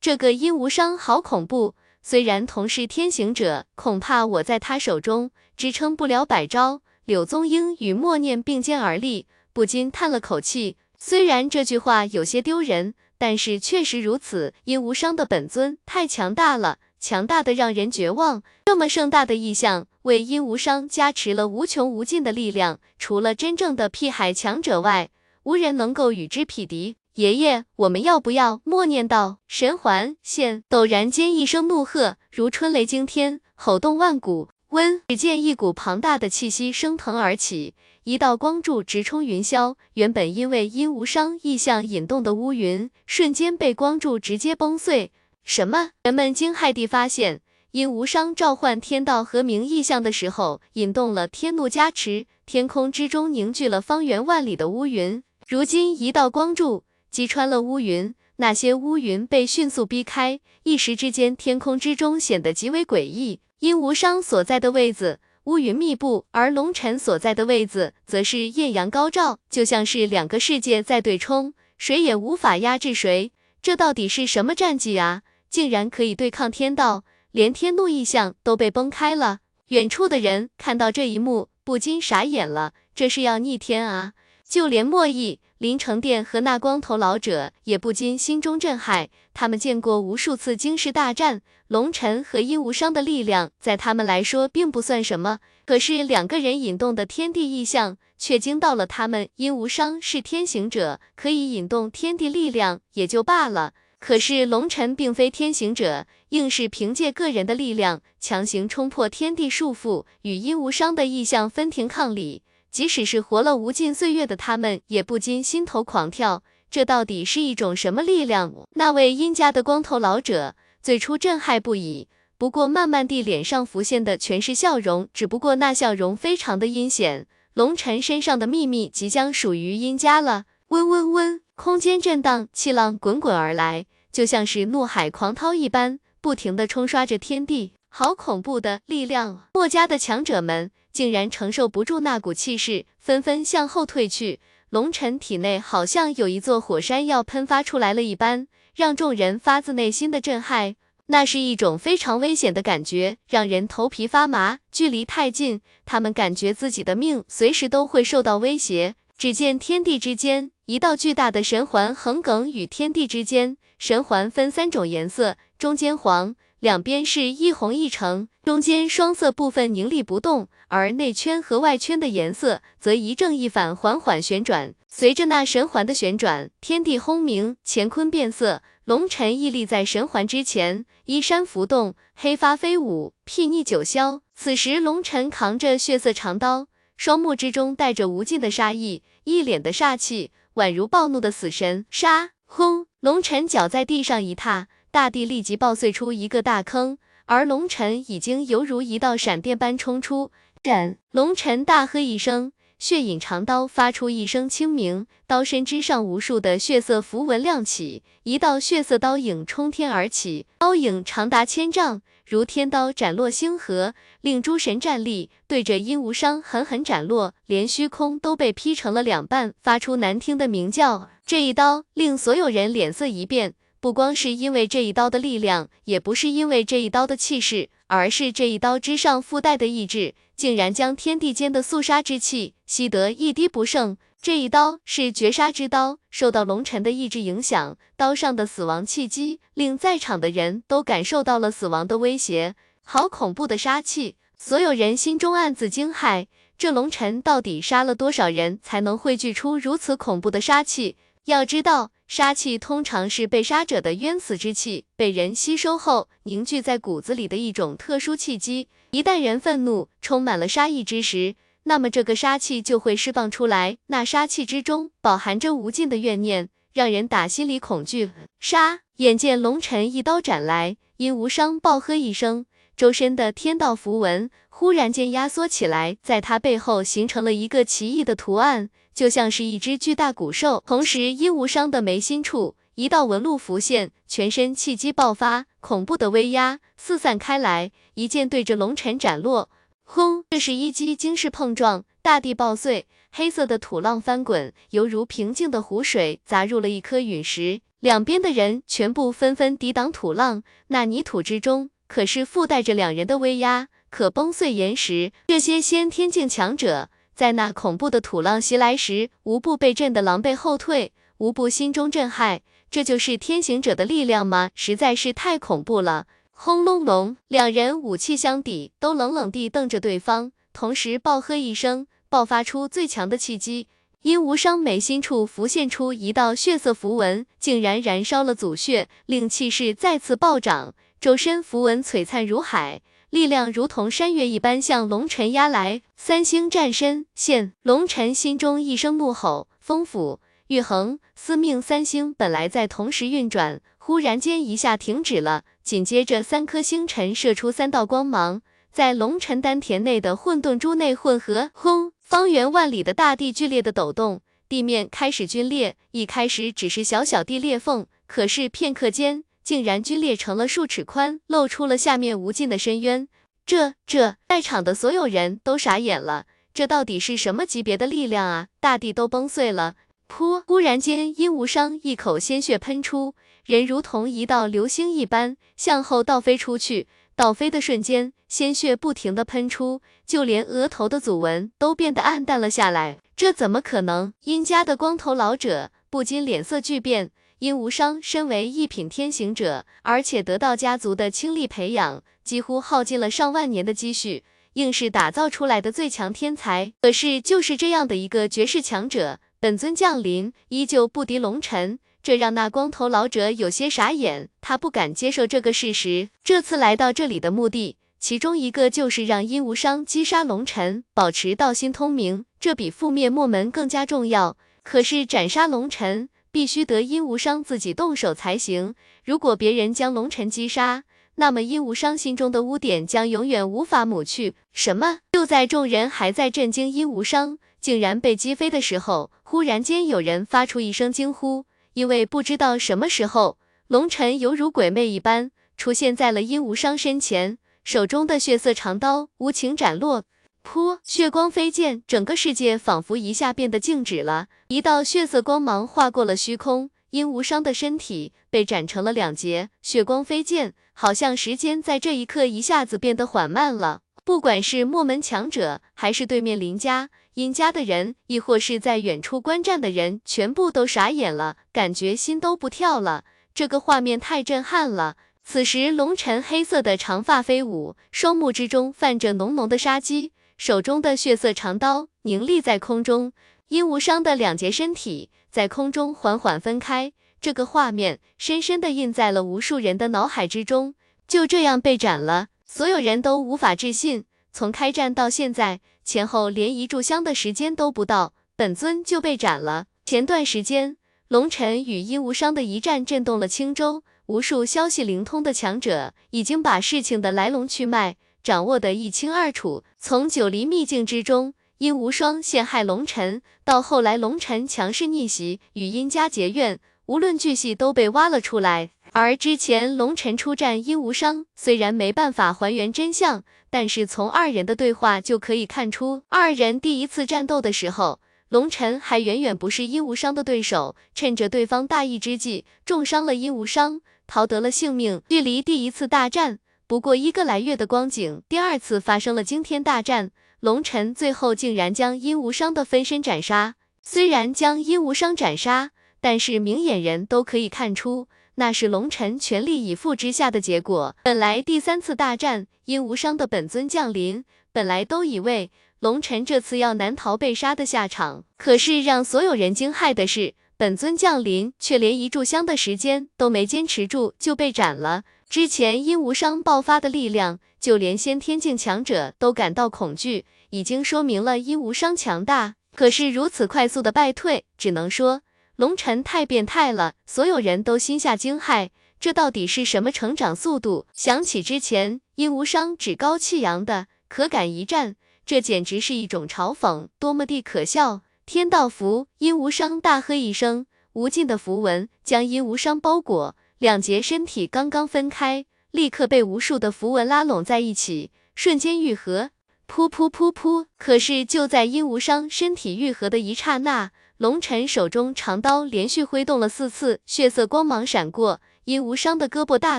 这个殷无伤好恐怖。虽然同是天行者，恐怕我在他手中支撑不了百招。柳宗英与默念并肩而立，不禁叹了口气。虽然这句话有些丢人，但是确实如此。殷无伤的本尊太强大了，强大的让人绝望。这么盛大的意象，为殷无伤加持了无穷无尽的力量，除了真正的辟海强者外，无人能够与之匹敌。爷爷，我们要不要？默念道。神环现，陡然间一声怒喝，如春雷惊天，吼动万古。温，只见一股庞大的气息升腾而起，一道光柱直冲云霄。原本因为殷无伤意象引动的乌云，瞬间被光柱直接崩碎。什么？人们惊骇地发现，殷无伤召唤天道和鸣意象的时候，引动了天怒加持，天空之中凝聚了方圆万里的乌云。如今一道光柱。击穿了乌云，那些乌云被迅速逼开，一时之间，天空之中显得极为诡异。殷无伤所在的位子，乌云密布，而龙尘所在的位子，则是艳阳高照，就像是两个世界在对冲，谁也无法压制谁。这到底是什么战绩啊？竟然可以对抗天道，连天怒异象都被崩开了。远处的人看到这一幕，不禁傻眼了，这是要逆天啊！就连莫弈。林成殿和那光头老者也不禁心中震撼，他们见过无数次惊世大战，龙尘和殷无伤的力量在他们来说并不算什么，可是两个人引动的天地异象却惊到了他们。殷无伤是天行者，可以引动天地力量也就罢了，可是龙尘并非天行者，硬是凭借个人的力量强行冲破天地束缚，与殷无伤的异象分庭抗礼。即使是活了无尽岁月的他们，也不禁心头狂跳。这到底是一种什么力量？那位殷家的光头老者最初震撼不已，不过慢慢地脸上浮现的全是笑容，只不过那笑容非常的阴险。龙尘身上的秘密即将属于殷家了。嗡嗡嗡，空间震荡，气浪滚滚而来，就像是怒海狂涛一般，不停的冲刷着天地。好恐怖的力量！墨家的强者们。竟然承受不住那股气势，纷纷向后退去。龙尘体内好像有一座火山要喷发出来了一般，让众人发自内心的震撼。那是一种非常危险的感觉，让人头皮发麻。距离太近，他们感觉自己的命随时都会受到威胁。只见天地之间，一道巨大的神环横亘于天地之间。神环分三种颜色，中间黄。两边是一红一橙，中间双色部分凝立不动，而内圈和外圈的颜色则一正一反，缓缓旋转。随着那神环的旋转，天地轰鸣，乾坤变色。龙尘屹立在神环之前，衣衫浮动，黑发飞舞，睥睨九霄。此时，龙尘扛着血色长刀，双目之中带着无尽的杀意，一脸的煞气，宛如暴怒的死神。杀！轰！龙尘脚在地上一踏。大地立即爆碎出一个大坑，而龙尘已经犹如一道闪电般冲出。斩！龙尘大喝一声，血影长刀发出一声清鸣，刀身之上无数的血色符文亮起，一道血色刀影冲天而起，刀影长达千丈，如天刀斩落星河，令诸神站立，对着殷无伤狠狠斩落，连虚空都被劈成了两半，发出难听的鸣叫。这一刀令所有人脸色一变，不光是因为这一刀的力量，也不是因为这一刀的气势，而是这一刀之上附带的意志，竟然将天地间的肃杀之气吸得一滴不剩。这一刀是绝杀之刀，受到龙尘的意志影响，刀上的死亡气机令在场的人都感受到了死亡的威胁。好恐怖的杀气！所有人心中暗自惊骇，这龙尘到底杀了多少人才能汇聚出如此恐怖的杀气？要知道，杀气通常是被杀者的冤死之气被人吸收后凝聚在骨子里的一种特殊气机，一旦人愤怒，充满了杀意之时。那么这个杀气就会释放出来，那杀气之中饱含着无尽的怨念，让人打心里恐惧。杀！眼见龙尘一刀斩来，殷无伤暴喝一声，周身的天道符文忽然间压缩起来，在他背后形成了一个奇异的图案，就像是一只巨大古兽。同时，殷无伤的眉心处一道纹路浮现，全身气机爆发，恐怖的威压四散开来，一剑对着龙尘斩落。轰！这是一击惊世碰撞，大地爆碎，黑色的土浪翻滚，犹如平静的湖水砸入了一颗陨石。两边的人全部纷纷抵挡土浪，那泥土之中可是附带着两人的威压，可崩碎岩石。这些先天境强者在那恐怖的土浪袭来时，无不被震得狼狈后退，无不心中震撼。这就是天行者的力量吗？实在是太恐怖了。轰隆隆，两人武器相抵，都冷冷地瞪着对方，同时暴喝一声，爆发出最强的气机。殷无伤眉心处浮现出一道血色符文，竟然燃烧了祖血，令气势再次暴涨。周身符文璀璨如海，力量如同山岳一般向龙尘压来。三星战身现，龙尘心中一声怒吼，风斧、玉衡、司命三星本来在同时运转，忽然间一下停止了。紧接着，三颗星辰射出三道光芒，在龙尘丹田内的混沌珠内混合。轰！方圆万里的大地剧烈的抖动，地面开始龟裂。一开始只是小小地裂缝，可是片刻间竟然龟裂成了数尺宽，露出了下面无尽的深渊。这这，在场的所有人都傻眼了，这到底是什么级别的力量啊？大地都崩碎了。噗！忽然间，殷无伤一口鲜血喷出。人如同一道流星一般向后倒飞出去，倒飞的瞬间，鲜血不停的喷出，就连额头的祖纹都变得暗淡了下来。这怎么可能？殷家的光头老者不禁脸色巨变。殷无伤身为一品天行者，而且得到家族的倾力培养，几乎耗尽了上万年的积蓄，硬是打造出来的最强天才。可是就是这样的一个绝世强者，本尊降临，依旧不敌龙尘。这让那光头老者有些傻眼，他不敢接受这个事实。这次来到这里的目的，其中一个就是让殷无伤击杀龙尘，保持道心通明，这比覆灭墨门更加重要。可是斩杀龙尘，必须得殷无伤自己动手才行。如果别人将龙尘击杀，那么殷无伤心中的污点将永远无法抹去。什么？就在众人还在震惊殷无伤竟然被击飞的时候，忽然间有人发出一声惊呼。因为不知道什么时候，龙尘犹如鬼魅一般出现在了殷无伤身前，手中的血色长刀无情斩落，噗，血光飞溅，整个世界仿佛一下变得静止了，一道血色光芒划过了虚空，殷无伤的身体被斩成了两截，血光飞溅，好像时间在这一刻一下子变得缓慢了。不管是墨门强者，还是对面林家。殷家的人，亦或是在远处观战的人，全部都傻眼了，感觉心都不跳了。这个画面太震撼了。此时，龙尘黑色的长发飞舞，双目之中泛着浓浓的杀机，手中的血色长刀凝立在空中。殷无伤的两截身体在空中缓缓分开，这个画面深深的印在了无数人的脑海之中。就这样被斩了，所有人都无法置信。从开战到现在。前后连一炷香的时间都不到，本尊就被斩了。前段时间，龙尘与殷无伤的一战震动了青州，无数消息灵通的强者已经把事情的来龙去脉掌握得一清二楚。从九黎秘境之中，殷无双陷害龙尘，到后来龙尘强势逆袭与殷家结怨，无论巨细都被挖了出来。而之前龙晨出战殷无伤，虽然没办法还原真相，但是从二人的对话就可以看出，二人第一次战斗的时候，龙晨还远远不是殷无伤的对手，趁着对方大意之际，重伤了殷无伤，逃得了性命。距离第一次大战不过一个来月的光景，第二次发生了惊天大战，龙晨最后竟然将殷无伤的分身斩杀。虽然将殷无伤斩杀，但是明眼人都可以看出。那是龙尘全力以赴之下的结果。本来第三次大战，殷无伤的本尊降临，本来都以为龙尘这次要难逃被杀的下场。可是让所有人惊骇的是，本尊降临却连一炷香的时间都没坚持住就被斩了。之前殷无伤爆发的力量，就连先天境强者都感到恐惧，已经说明了殷无伤强大。可是如此快速的败退，只能说。龙尘太变态了，所有人都心下惊骇，这到底是什么成长速度？想起之前殷无伤趾高气扬的可敢一战，这简直是一种嘲讽，多么地可笑！天道符，殷无伤大喝一声，无尽的符文将殷无伤包裹，两截身体刚刚分开，立刻被无数的符文拉拢在一起，瞬间愈合。噗噗噗噗！可是就在殷无伤身体愈合的一刹那。龙尘手中长刀连续挥动了四次，血色光芒闪过，殷无伤的胳膊大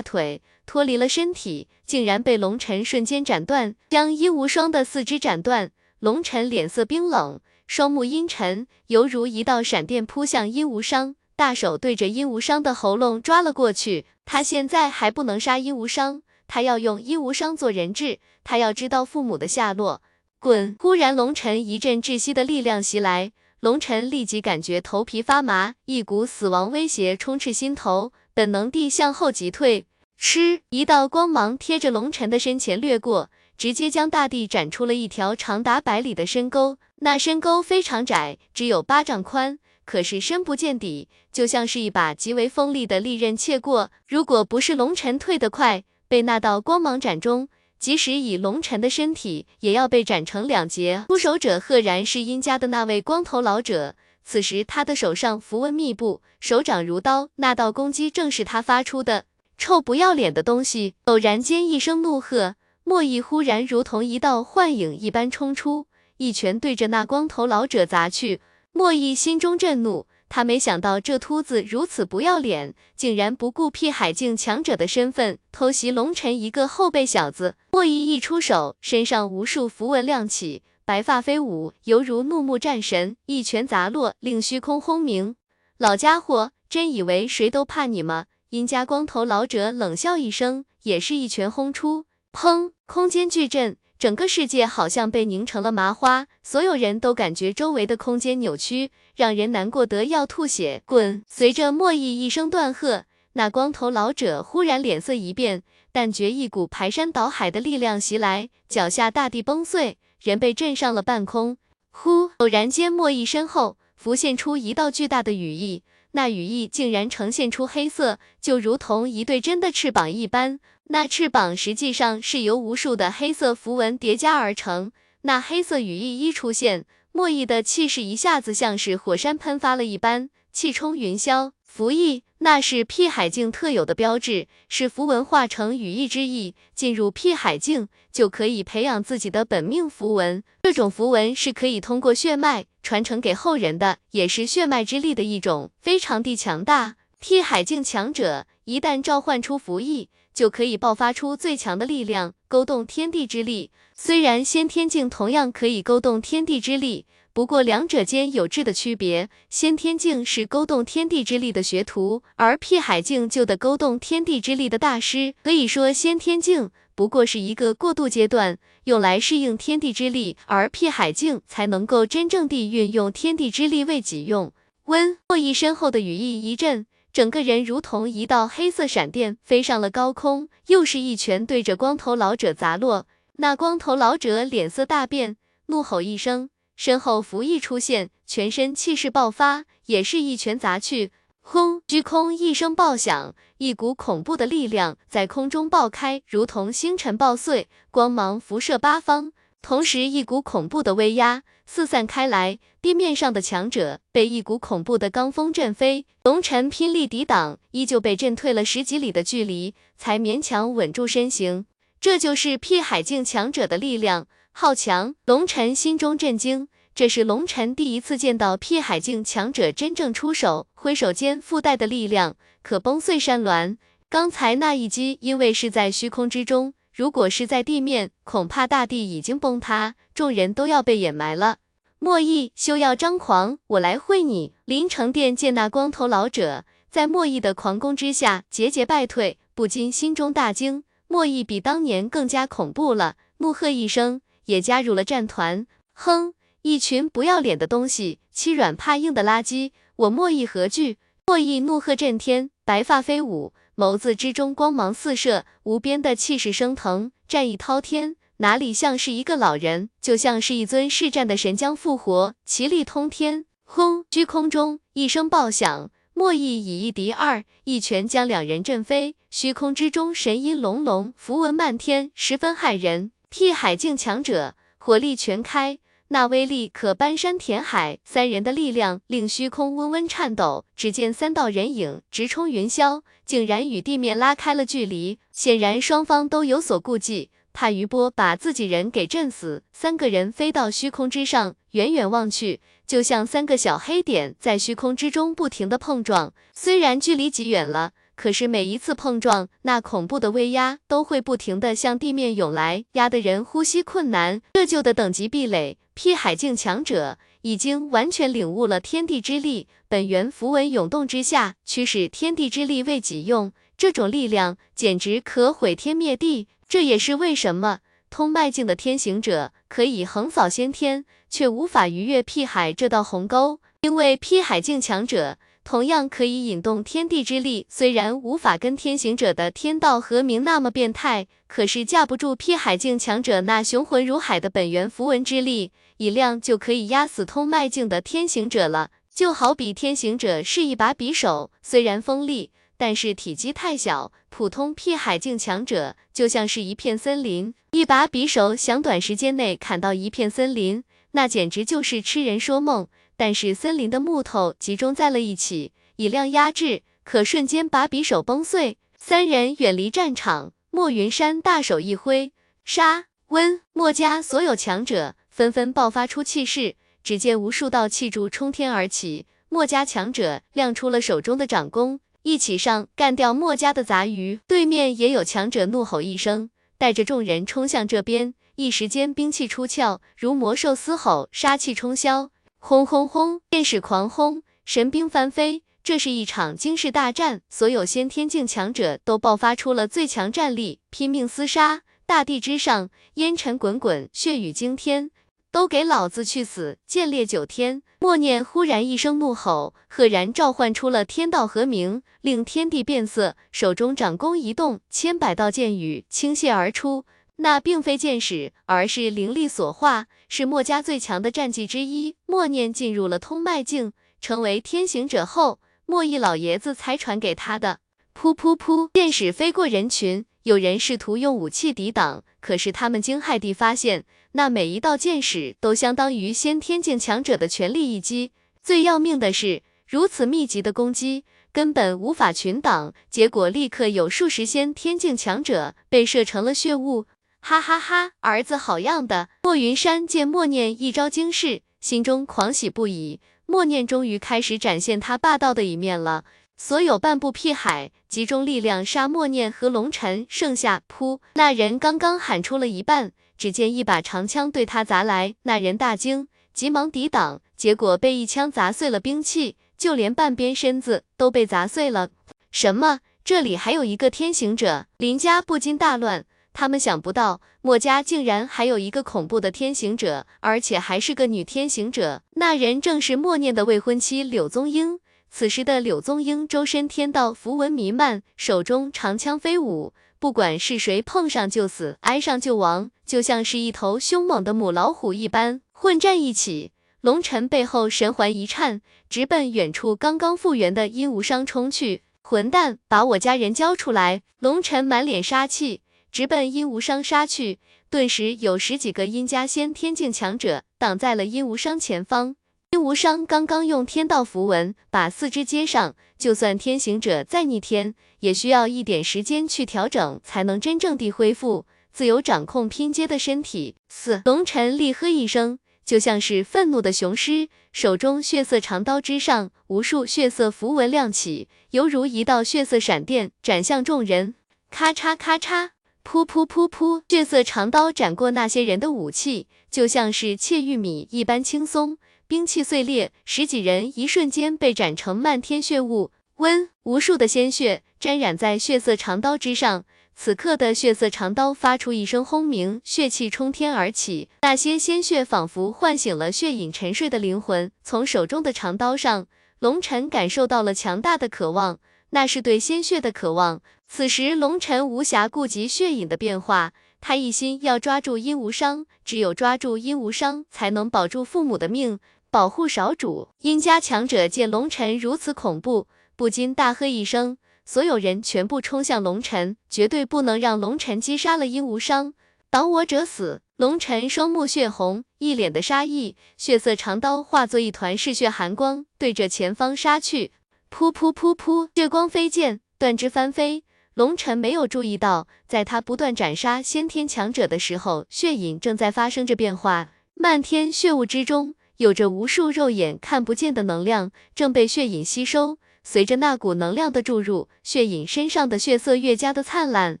腿脱离了身体，竟然被龙尘瞬间斩断，将殷无双的四肢斩断。龙尘脸色冰冷，双目阴沉，犹如一道闪电扑向殷无伤，大手对着殷无伤的喉咙抓了过去。他现在还不能杀殷无伤，他要用殷无伤做人质，他要知道父母的下落。滚！忽然，龙尘一阵窒息的力量袭来。龙尘立即感觉头皮发麻，一股死亡威胁充斥心头，本能地向后急退。嗤，一道光芒贴着龙尘的身前掠过，直接将大地斩出了一条长达百里的深沟。那深沟非常窄，只有八丈宽，可是深不见底，就像是一把极为锋利的利刃切过。如果不是龙尘退得快，被那道光芒斩中。即使以龙尘的身体，也要被斩成两截。出手者赫然是殷家的那位光头老者，此时他的手上符文密布，手掌如刀，那道攻击正是他发出的。臭不要脸的东西！偶然间一声怒喝，莫弈忽然如同一道幻影一般冲出，一拳对着那光头老者砸去。莫弈心中震怒。他没想到这秃子如此不要脸，竟然不顾辟海境强者的身份偷袭龙尘一个后辈小子。莫弈一出手，身上无数符文亮起，白发飞舞，犹如怒目战神，一拳砸落，令虚空轰鸣。老家伙，真以为谁都怕你吗？殷家光头老者冷笑一声，也是一拳轰出，砰！空间巨震。整个世界好像被拧成了麻花，所有人都感觉周围的空间扭曲，让人难过得要吐血。滚！随着莫弈一声断喝，那光头老者忽然脸色一变，但觉一股排山倒海的力量袭来，脚下大地崩碎，人被震上了半空。呼！偶然间，莫弈身后浮现出一道巨大的羽翼。那羽翼竟然呈现出黑色，就如同一对真的翅膀一般。那翅膀实际上是由无数的黑色符文叠加而成。那黑色羽翼一出现，莫弈的气势一下子像是火山喷发了一般，气冲云霄。符翼，那是辟海境特有的标志，是符文化成羽翼之意。进入辟海境，就可以培养自己的本命符文。这种符文是可以通过血脉。传承给后人的也是血脉之力的一种，非常地强大。辟海境强者一旦召唤出符翼，就可以爆发出最强的力量，勾动天地之力。虽然先天境同样可以勾动天地之力，不过两者间有质的区别。先天境是勾动天地之力的学徒，而辟海境就得勾动天地之力的大师。可以说，先天境。不过是一个过渡阶段，用来适应天地之力，而辟海境才能够真正地运用天地之力为己用。温莫弈身后的羽翼一震，整个人如同一道黑色闪电飞上了高空，又是一拳对着光头老者砸落。那光头老者脸色大变，怒吼一声，身后符翼出现，全身气势爆发，也是一拳砸去。轰！虚空一声爆响，一股恐怖的力量在空中爆开，如同星辰爆碎，光芒辐射八方。同时一股恐怖的威压四散开来，地面上的强者被一股恐怖的罡风震飞，龙尘拼力抵挡，依旧被震退了十几里的距离，才勉强稳住身形。这就是辟海境强者的力量，好强！龙尘心中震惊，这是龙尘第一次见到辟海境强者真正出手，挥手间附带的力量可崩碎山峦。刚才那一击，因为是在虚空之中，如果是在地面，恐怕大地已经崩塌，众人都要被掩埋了。莫弈，休要张狂，我来会你！临城殿见那光头老者在莫弈的狂攻之下节节败退，不禁心中大惊。莫弈比当年更加恐怖了，怒喝一声，也加入了战团。哼，一群不要脸的东西，欺软怕硬的垃圾，我莫弈何惧？莫弈怒喝震天，白发飞舞，眸子之中光芒四射，无边的气势升腾，战意滔天，哪里像是一个老人，就像是一尊逝战的神将复活，奇力通天。轰！虚空中一声爆响。莫弈以一敌二，一拳将两人震飞。虚空之中神音隆隆，符文漫天，十分骇人。辟海境强者火力全开，那威力可搬山填海。三人的力量令虚空温温颤抖。只见三道人影直冲云霄，竟然与地面拉开了距离。显然双方都有所顾忌，怕余波把自己人给震死。三个人飞到虚空之上，远远望去。就像三个小黑点在虚空之中不停的碰撞，虽然距离极远了，可是每一次碰撞，那恐怖的威压都会不停的向地面涌来，压得人呼吸困难。这就的等级壁垒，劈海境强者已经完全领悟了天地之力，本源符文涌动之下，驱使天地之力为己用，这种力量简直可毁天灭地。这也是为什么。通脉境的天行者可以横扫先天，却无法逾越辟海这道鸿沟，因为辟海境强者同样可以引动天地之力，虽然无法跟天行者的天道和鸣那么变态，可是架不住辟海境强者那雄浑如海的本源符文之力，一亮就可以压死通脉境的天行者了。就好比天行者是一把匕首，虽然锋利。但是体积太小，普通辟海境强者就像是一片森林，一把匕首想短时间内砍到一片森林，那简直就是痴人说梦。但是森林的木头集中在了一起，以量压制，可瞬间把匕首崩碎。三人远离战场，莫云山大手一挥，杀！温莫家所有强者纷纷爆发出气势，只见无数道气柱冲天而起，莫家强者亮出了手中的掌弓。一起上，干掉墨家的杂鱼！对面也有强者怒吼一声，带着众人冲向这边。一时间兵器出鞘，如魔兽嘶吼，杀气冲霄。轰轰轰！电使狂轰，神兵翻飞。这是一场惊世大战，所有先天境强者都爆发出了最强战力，拼命厮杀。大地之上，烟尘滚滚，血雨惊天。都给老子去死！剑裂九天！默念忽然一声怒吼，赫然召唤出了天道和鸣，令天地变色。手中掌弓一动，千百道剑雨倾泻而出。那并非剑矢，而是灵力所化，是墨家最强的战技之一。默念进入了通脉境，成为天行者后，莫弈老爷子才传给他的。噗噗噗！剑矢飞过人群，有人试图用武器抵挡，可是他们惊骇地发现。那每一道剑矢都相当于先天境强者的全力一击，最要命的是，如此密集的攻击根本无法群挡，结果立刻有数十先天境强者被射成了血雾。哈哈哈，儿子好样的！莫云山见默念一招惊世，心中狂喜不已。默念终于开始展现他霸道的一面了。所有半步屁海，集中力量杀默念和龙尘，剩下噗，那人刚刚喊出了一半。只见一把长枪对他砸来，那人大惊，急忙抵挡，结果被一枪砸碎了兵器，就连半边身子都被砸碎了。什么？这里还有一个天行者？林家不禁大乱，他们想不到墨家竟然还有一个恐怖的天行者，而且还是个女天行者。那人正是默念的未婚妻柳宗英。此时的柳宗英周身天道符文弥漫，手中长枪飞舞。不管是谁碰上就死，挨上就亡，就像是一头凶猛的母老虎一般。混战一起，龙尘背后神环一颤，直奔远处刚刚复原的殷无伤冲去。混蛋，把我家人交出来！龙尘满脸杀气，直奔殷无伤杀去。顿时有十几个殷家先天境强者挡在了殷无伤前方。殷无伤刚刚用天道符文把四肢接上，就算天行者再逆天，也需要一点时间去调整，才能真正地恢复自由掌控拼接的身体。四龙尘厉喝一声，就像是愤怒的雄狮，手中血色长刀之上，无数血色符文亮起，犹如一道血色闪电斩向众人。咔嚓咔嚓，噗噗噗噗，血色长刀斩过那些人的武器，就像是切玉米一般轻松。兵器碎裂，十几人一瞬间被斩成漫天血雾。温，无数的鲜血沾染在血色长刀之上。此刻的血色长刀发出一声轰鸣，血气冲天而起。那些鲜血仿佛唤醒了血影沉睡的灵魂。从手中的长刀上，龙尘感受到了强大的渴望，那是对鲜血的渴望。此时，龙尘无暇顾及血影的变化。他一心要抓住殷无伤，只有抓住殷无伤，才能保住父母的命，保护少主。殷家强者见龙尘如此恐怖，不禁大喝一声，所有人全部冲向龙尘，绝对不能让龙尘击杀了殷无伤，挡我者死。龙尘双目血红，一脸的杀意，血色长刀化作一团嗜血寒光，对着前方杀去。噗噗噗噗，血光飞溅，断肢翻飞。龙尘没有注意到，在他不断斩杀先天强者的时候，血影正在发生着变化。漫天血雾之中，有着无数肉眼看不见的能量正被血影吸收。随着那股能量的注入，血影身上的血色越加的灿烂。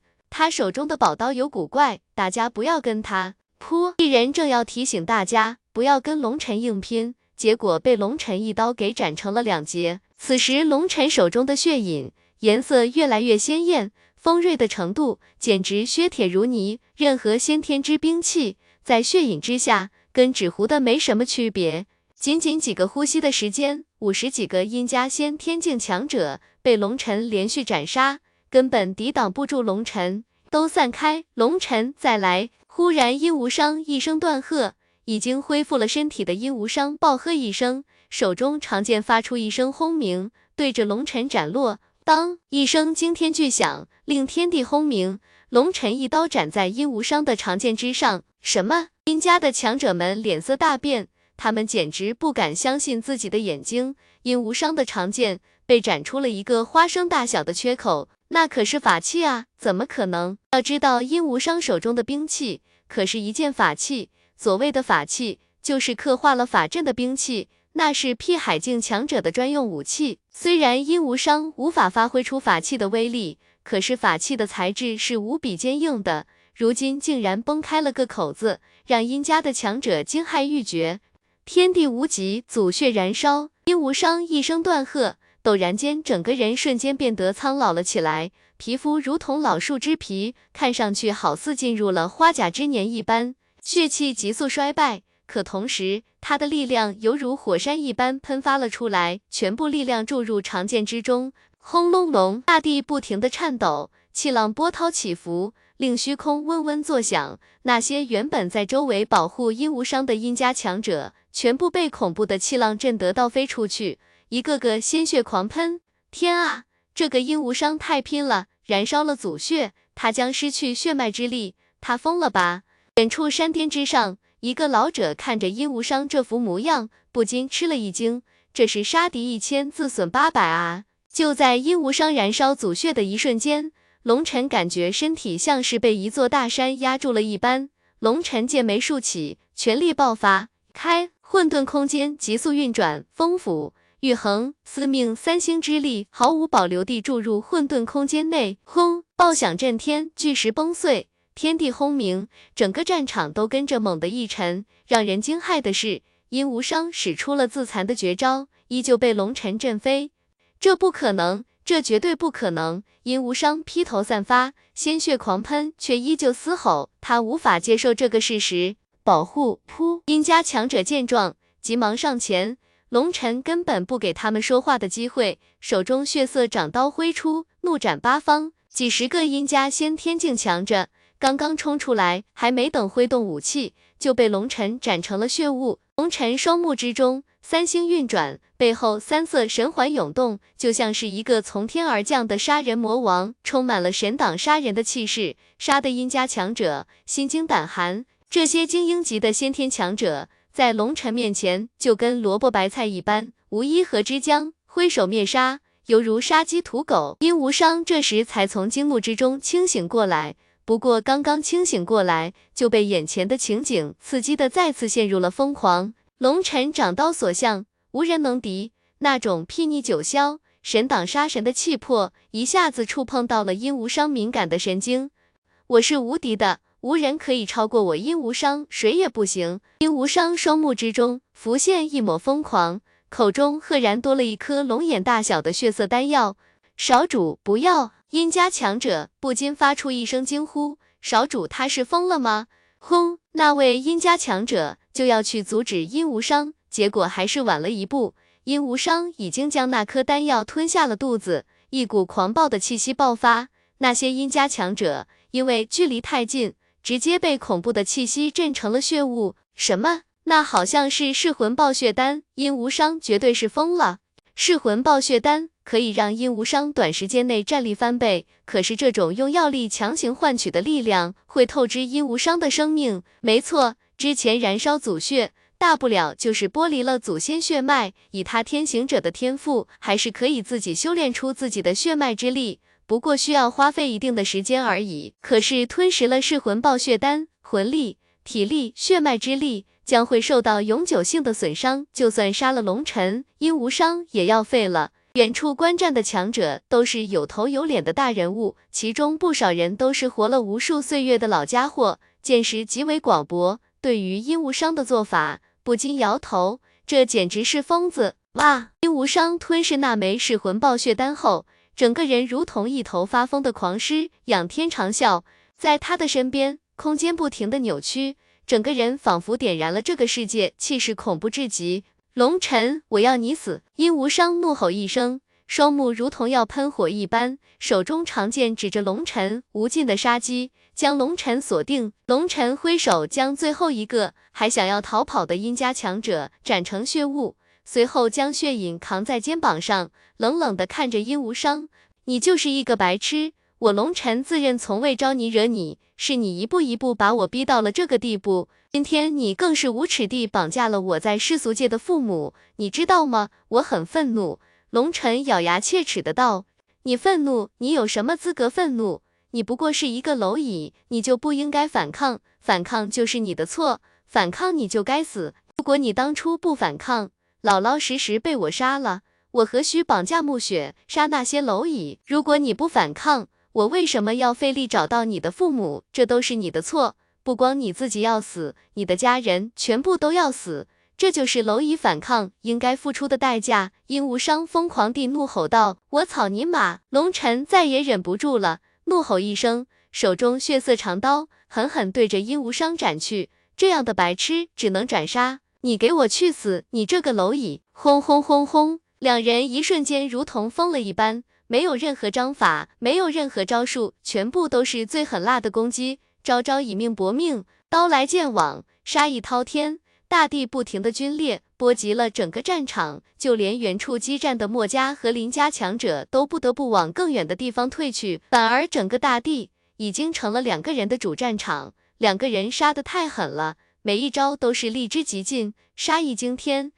他手中的宝刀有古怪，大家不要跟他。噗！一人正要提醒大家不要跟龙尘硬拼，结果被龙尘一刀给斩成了两截。此时，龙尘手中的血影。颜色越来越鲜艳，锋锐的程度简直削铁如泥。任何先天之兵器，在血影之下，跟纸糊的没什么区别。仅仅几个呼吸的时间，五十几个阴家先天境强者被龙尘连续斩杀，根本抵挡不住龙尘。都散开！龙尘再来！忽然，殷无伤一声断喝，已经恢复了身体的殷无伤暴喝一声，手中长剑发出一声轰鸣，对着龙尘斩落。当一声惊天巨响，令天地轰鸣，龙尘一刀斩在殷无伤的长剑之上。什么？殷家的强者们脸色大变，他们简直不敢相信自己的眼睛。殷无伤的长剑被斩出了一个花生大小的缺口，那可是法器啊，怎么可能？要知道，殷无伤手中的兵器可是一件法器，所谓的法器，就是刻画了法阵的兵器。那是辟海境强者的专用武器，虽然殷无伤无法发挥出法器的威力，可是法器的材质是无比坚硬的，如今竟然崩开了个口子，让殷家的强者惊骇欲绝。天地无极，祖血燃烧，殷无伤一声断喝，陡然间整个人瞬间变得苍老了起来，皮肤如同老树枝皮，看上去好似进入了花甲之年一般，血气急速衰败。可同时，他的力量犹如火山一般喷发了出来，全部力量注入长剑之中，轰隆隆，大地不停的颤抖，气浪波涛起伏，令虚空嗡嗡作响。那些原本在周围保护殷无伤的殷家强者，全部被恐怖的气浪震得倒飞出去，一个个鲜血狂喷。天啊，这个殷无伤太拼了，燃烧了祖血，他将失去血脉之力，他疯了吧？远处山巅之上。一个老者看着殷无伤这副模样，不禁吃了一惊。这是杀敌一千，自损八百啊！就在殷无伤燃烧祖血的一瞬间，龙尘感觉身体像是被一座大山压住了一般。龙尘剑眉竖起，全力爆发，开混沌空间急速运转，风斧、玉衡、司命三星之力毫无保留地注入混沌空间内，轰！爆响震天，巨石崩碎。天地轰鸣，整个战场都跟着猛地一沉。让人惊骇的是，殷无伤使出了自残的绝招，依旧被龙尘震飞。这不可能，这绝对不可能！殷无伤披头散发，鲜血狂喷，却依旧嘶吼。他无法接受这个事实。保护！噗！殷家强者见状，急忙上前。龙尘根本不给他们说话的机会，手中血色掌刀挥出，怒斩八方。几十个殷家先天境强者。刚刚冲出来，还没等挥动武器，就被龙尘斩成了血雾。龙尘双目之中三星运转，背后三色神环涌动，就像是一个从天而降的杀人魔王，充满了神挡杀人的气势，杀的阴家强者心惊胆寒。这些精英级的先天强者，在龙尘面前就跟萝卜白菜一般，无一合之将，挥手灭杀，犹如杀鸡屠狗。殷无伤这时才从惊怒之中清醒过来，不过刚刚清醒过来，就被眼前的情景刺激的再次陷入了疯狂。龙尘掌刀所向，无人能敌。那种睥睨九霄、神挡杀神的气魄，一下子触碰到了殷无伤敏感的神经。我是无敌的，无人可以超过我殷无伤，谁也不行。殷无伤双目之中浮现一抹疯狂，口中赫然多了一颗龙眼大小的血色丹药。少主，不要！殷家强者不禁发出一声惊呼：少主，他是疯了吗？轰！那位殷家强者。就要去阻止殷无伤，结果还是晚了一步。殷无伤已经将那颗丹药吞下了肚子，一股狂暴的气息爆发。那些殷家强者因为距离太近，直接被恐怖的气息震成了血雾。什么？那好像是噬魂爆血丹。殷无伤绝对是疯了。噬魂爆血丹可以让殷无伤短时间内战力翻倍，可是这种用药力强行换取的力量，会透支殷无伤的生命。没错。之前燃烧祖血，大不了就是剥离了祖先血脉。以他天行者的天赋，还是可以自己修炼出自己的血脉之力，不过需要花费一定的时间而已。可是吞食了噬魂爆血丹，魂力、体力、血脉之力将会受到永久性的损伤。就算杀了龙尘，殷无伤也要废了。远处观战的强者都是有头有脸的大人物，其中不少人都是活了无数岁月的老家伙，见识极为广博。对于殷无伤的做法，不禁摇头，这简直是疯子！哇！殷无伤吞噬那枚噬魂爆血丹后，整个人如同一头发疯的狂狮，仰天长啸，在他的身边，空间不停的扭曲，整个人仿佛点燃了这个世界，气势恐怖至极。龙尘，我要你死！殷无伤怒吼一声。双目如同要喷火一般，手中长剑指着龙尘，无尽的杀机将龙尘锁定。龙尘挥手将最后一个还想要逃跑的殷家强者斩成血雾，随后将血影扛在肩膀上，冷冷的看着殷无伤：“你就是一个白痴，我龙尘自认从未招你惹你，是你一步一步把我逼到了这个地步。今天你更是无耻地绑架了我在世俗界的父母，你知道吗？我很愤怒。”龙尘咬牙切齿的道：“你愤怒？你有什么资格愤怒？你不过是一个蝼蚁，你就不应该反抗，反抗就是你的错，反抗你就该死。如果你当初不反抗，老老实实被我杀了，我何须绑架暮雪，杀那些蝼蚁？如果你不反抗，我为什么要费力找到你的父母？这都是你的错，不光你自己要死，你的家人全部都要死。”这就是蝼蚁反抗应该付出的代价。殷无伤疯狂地怒吼道：“我草你妈！”龙尘再也忍不住了，怒吼一声，手中血色长刀狠狠对着殷无伤斩去。这样的白痴只能斩杀！你给我去死！你这个蝼蚁！轰轰轰轰！两人一瞬间如同疯了一般，没有任何章法，没有任何招数，全部都是最狠辣的攻击，招招以命搏命，刀来剑往，杀意滔天。大地不停的龟裂，波及了整个战场，就连远处激战的墨家和林家强者都不得不往更远的地方退去，反而整个大地已经成了两个人的主战场。两个人杀的太狠了，每一招都是力之极尽，杀意惊天。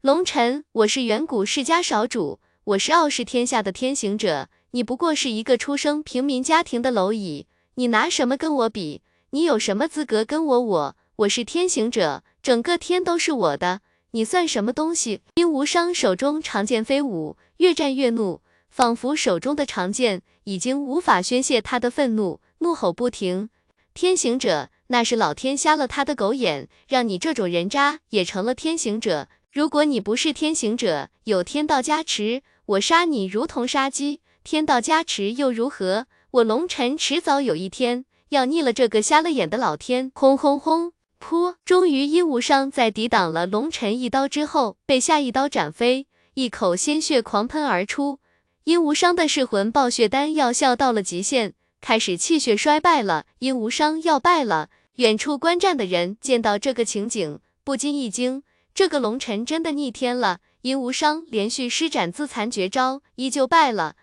龙尘，我是远古世家少主，我是傲视天下的天行者，你不过是一个出生平民家庭的蝼蚁，你拿什么跟我比？你有什么资格跟我？我，我是天行者。整个天都是我的，你算什么东西？殷无伤手中长剑飞舞，越战越怒，仿佛手中的长剑已经无法宣泄他的愤怒，怒吼不停。天行者，那是老天瞎了他的狗眼，让你这种人渣也成了天行者。如果你不是天行者，有天道加持，我杀你如同杀鸡。天道加持又如何？我龙尘迟早有一天要逆了这个瞎了眼的老天。轰轰轰！噗！终于，殷无伤在抵挡了龙尘一刀之后，被下一刀斩飞，一口鲜血狂喷而出。殷无伤的噬魂爆血丹药效到了极限，开始气血衰败了。殷无伤要败了！远处观战的人见到这个情景，不禁一惊，这个龙尘真的逆天了。殷无伤连续施展自残绝招，依旧败了。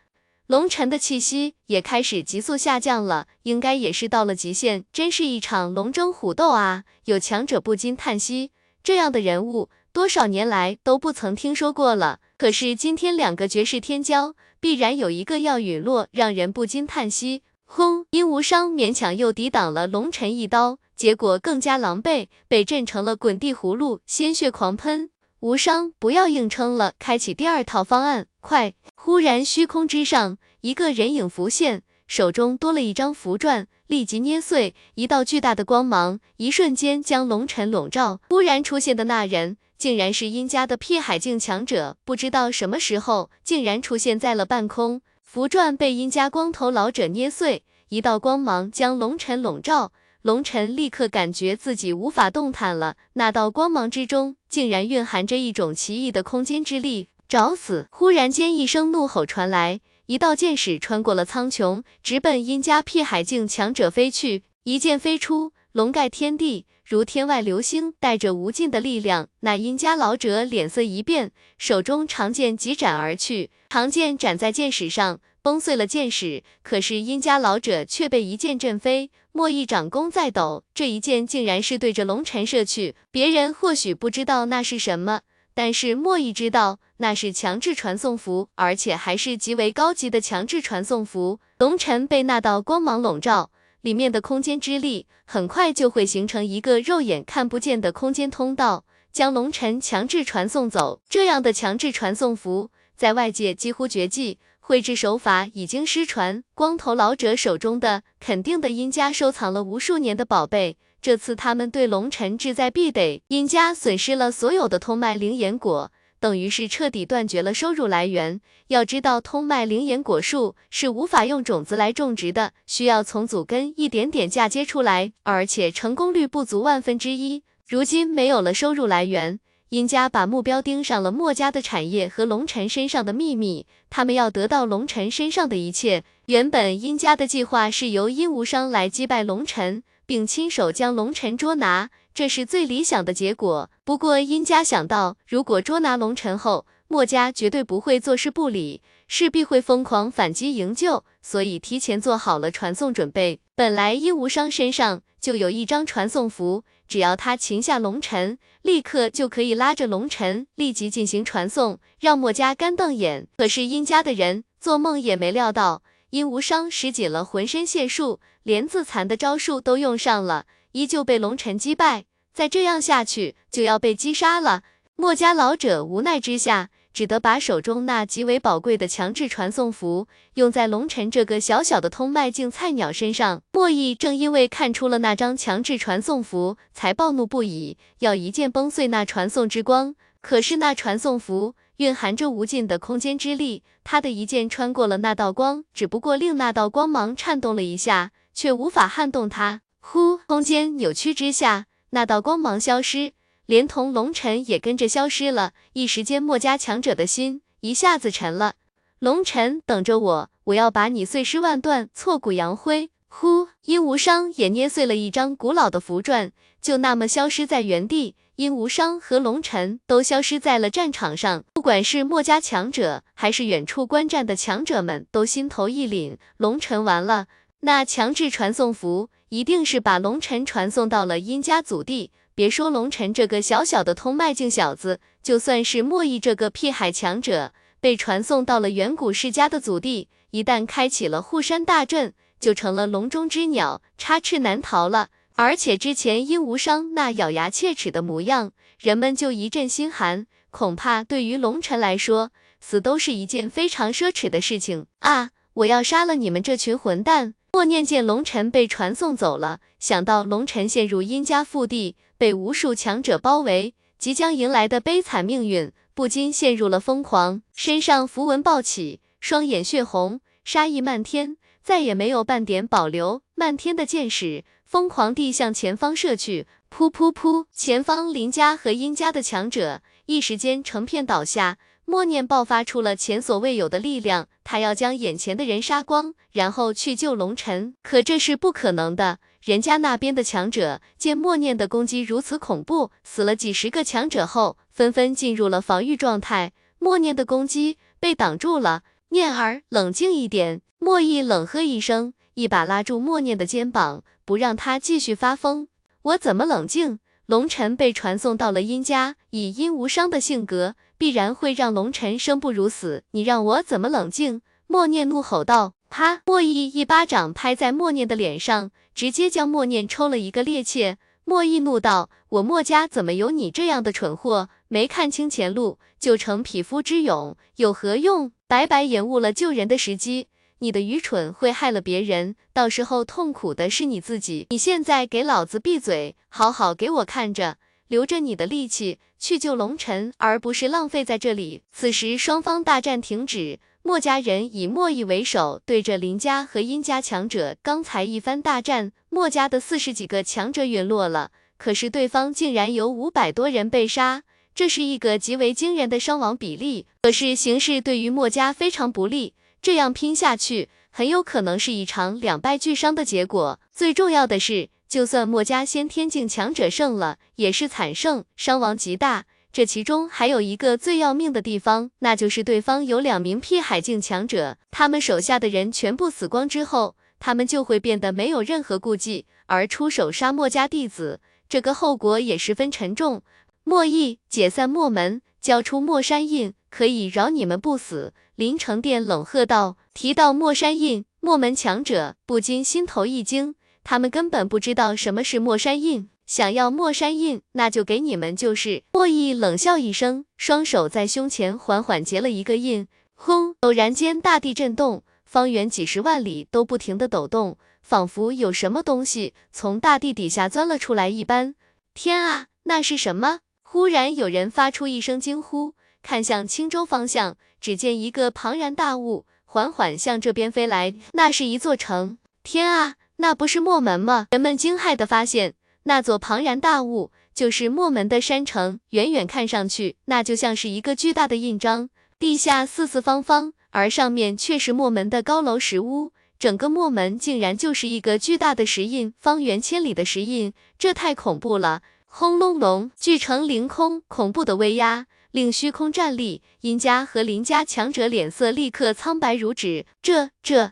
龙尘的气息也开始急速下降了，应该也是到了极限，真是一场龙争虎斗啊！有强者不禁叹息，这样的人物多少年来都不曾听说过了。可是今天两个绝世天骄，必然有一个要陨落，让人不禁叹息。轰！殷无伤勉强又抵挡了龙尘一刀，结果更加狼狈，被震成了滚地葫芦，鲜血狂喷。无伤，不要硬撑了，开启第二套方案，快！忽然虚空之上，一个人影浮现，手中多了一张符篆，立即捏碎，一道巨大的光芒，一瞬间将龙尘笼罩。忽然出现的那人，竟然是殷家的辟海境强者，不知道什么时候，竟然出现在了半空。符篆被殷家光头老者捏碎，一道光芒将龙尘笼罩。龙尘立刻感觉自己无法动弹了，那道光芒之中竟然蕴含着一种奇异的空间之力，找死！忽然间一声怒吼传来，一道剑矢穿过了苍穹，直奔殷家辟海境强者飞去。一剑飞出，龙盖天地，如天外流星，带着无尽的力量。那殷家老者脸色一变，手中长剑急斩而去，长剑斩在剑矢上。崩碎了剑矢，可是殷家老者却被一剑震飞。莫弈掌功在抖，这一剑竟然是对着龙尘射去。别人或许不知道那是什么，但是莫弈知道，那是强制传送符，而且还是极为高级的强制传送符。龙尘被那道光芒笼罩，里面的空间之力很快就会形成一个肉眼看不见的空间通道，将龙尘强制传送走。这样的强制传送符，在外界几乎绝迹。绘制手法已经失传，光头老者手中的肯定的殷家收藏了无数年的宝贝，这次他们对龙尘志在必得。殷家损失了所有的通脉灵岩果，等于是彻底断绝了收入来源。要知道，通脉灵岩果树是无法用种子来种植的，需要从祖根一点点嫁接出来，而且成功率不足万分之一。如今没有了收入来源。殷家把目标盯上了墨家的产业和龙尘身上的秘密，他们要得到龙尘身上的一切。原本殷家的计划是由殷无伤来击败龙尘，并亲手将龙尘捉拿，这是最理想的结果。不过殷家想到，如果捉拿龙尘后，墨家绝对不会坐视不理，势必会疯狂反击营救，所以提前做好了传送准备。本来殷无伤身上就有一张传送符。只要他擒下龙尘，立刻就可以拉着龙尘立即进行传送，让墨家干瞪眼。可是殷家的人做梦也没料到，殷无伤使紧了浑身解数，连自残的招数都用上了，依旧被龙尘击败。再这样下去，就要被击杀了。墨家老者无奈之下。只得把手中那极为宝贵的强制传送符用在龙尘这个小小的通脉境菜鸟身上。莫弈正因为看出了那张强制传送符，才暴怒不已，要一剑崩碎那传送之光。可是那传送符蕴含着无尽的空间之力，他的一剑穿过了那道光，只不过令那道光芒颤动了一下，却无法撼动他。呼，空间扭曲之下，那道光芒消失。连同龙尘也跟着消失了，一时间墨家强者的心一下子沉了。龙尘，等着我，我要把你碎尸万段，挫骨扬灰。呼，殷无伤也捏碎了一张古老的符篆，就那么消失在原地。殷无伤和龙尘都消失在了战场上，不管是墨家强者，还是远处观战的强者们，都心头一凛。龙尘完了，那强制传送符一定是把龙尘传送到了殷家祖地。别说龙尘这个小小的通脉境小子，就算是莫弈这个屁海强者，被传送到了远古世家的祖地，一旦开启了护山大阵，就成了笼中之鸟，插翅难逃了。而且之前殷无伤那咬牙切齿的模样，人们就一阵心寒。恐怕对于龙尘来说，死都是一件非常奢侈的事情啊！我要杀了你们这群混蛋！默念见龙尘被传送走了，想到龙尘陷入殷家腹地，被无数强者包围，即将迎来的悲惨命运，不禁陷入了疯狂，身上符文暴起，双眼血红，杀意漫天，再也没有半点保留。漫天的箭矢疯狂地向前方射去，噗噗噗！前方林家和殷家的强者一时间成片倒下。默念爆发出了前所未有的力量，他要将眼前的人杀光，然后去救龙尘。可这是不可能的，人家那边的强者见默念的攻击如此恐怖，死了几十个强者后，纷纷进入了防御状态。默念的攻击被挡住了。念儿，冷静一点。莫毅冷喝一声，一把拉住默念的肩膀，不让他继续发疯。我怎么冷静？龙尘被传送到了阴家，以阴无伤的性格，必然会让龙尘生不如死。你让我怎么冷静？默念怒吼道。啪！莫毅一巴掌拍在默念的脸上，直接将默念抽了一个趔趄。莫毅怒道：“我莫家怎么有你这样的蠢货？没看清前路就逞匹夫之勇，有何用？白白延误了救人的时机。你的愚蠢会害了别人，到时候痛苦的是你自己。你现在给老子闭嘴，好好给我看着，留着你的力气去救龙尘，而不是浪费在这里。”此时双方大战停止。墨家人以墨毅为首，对着林家和殷家强者，刚才一番大战，墨家的四十几个强者陨落了，可是对方竟然有五百多人被杀，这是一个极为惊人的伤亡比例。可是形势对于墨家非常不利，这样拼下去，很有可能是一场两败俱伤的结果。最重要的是，就算墨家先天境强者胜了，也是惨胜，伤亡极大。这其中还有一个最要命的地方，那就是对方有两名辟海境强者，他们手下的人全部死光之后，他们就会变得没有任何顾忌，而出手杀墨家弟子，这个后果也十分沉重。墨毅解散墨门，交出墨山印，可以饶你们不死。林成殿冷喝道。提到墨山印，墨门强者不禁心头一惊，他们根本不知道什么是墨山印。想要墨山印，那就给你们就是。莫毅冷笑一声，双手在胸前缓缓结了一个印。轰！偶然间，大地震动，方圆几十万里都不停的抖动，仿佛有什么东西从大地底下钻了出来一般。天啊，那是什么？忽然有人发出一声惊呼，看向青州方向，只见一个庞然大物缓缓向这边飞来，那是一座城。天啊，那不是墨门吗？人们惊骇的发现。那座庞然大物就是墨门的山城，远远看上去，那就像是一个巨大的印章，地下四四方方，而上面却是墨门的高楼石屋，整个墨门竟然就是一个巨大的石印，方圆千里的石印，这太恐怖了！轰隆隆，巨城凌空，恐怖的威压令虚空战栗，殷家和林家强者脸色立刻苍白如纸，这这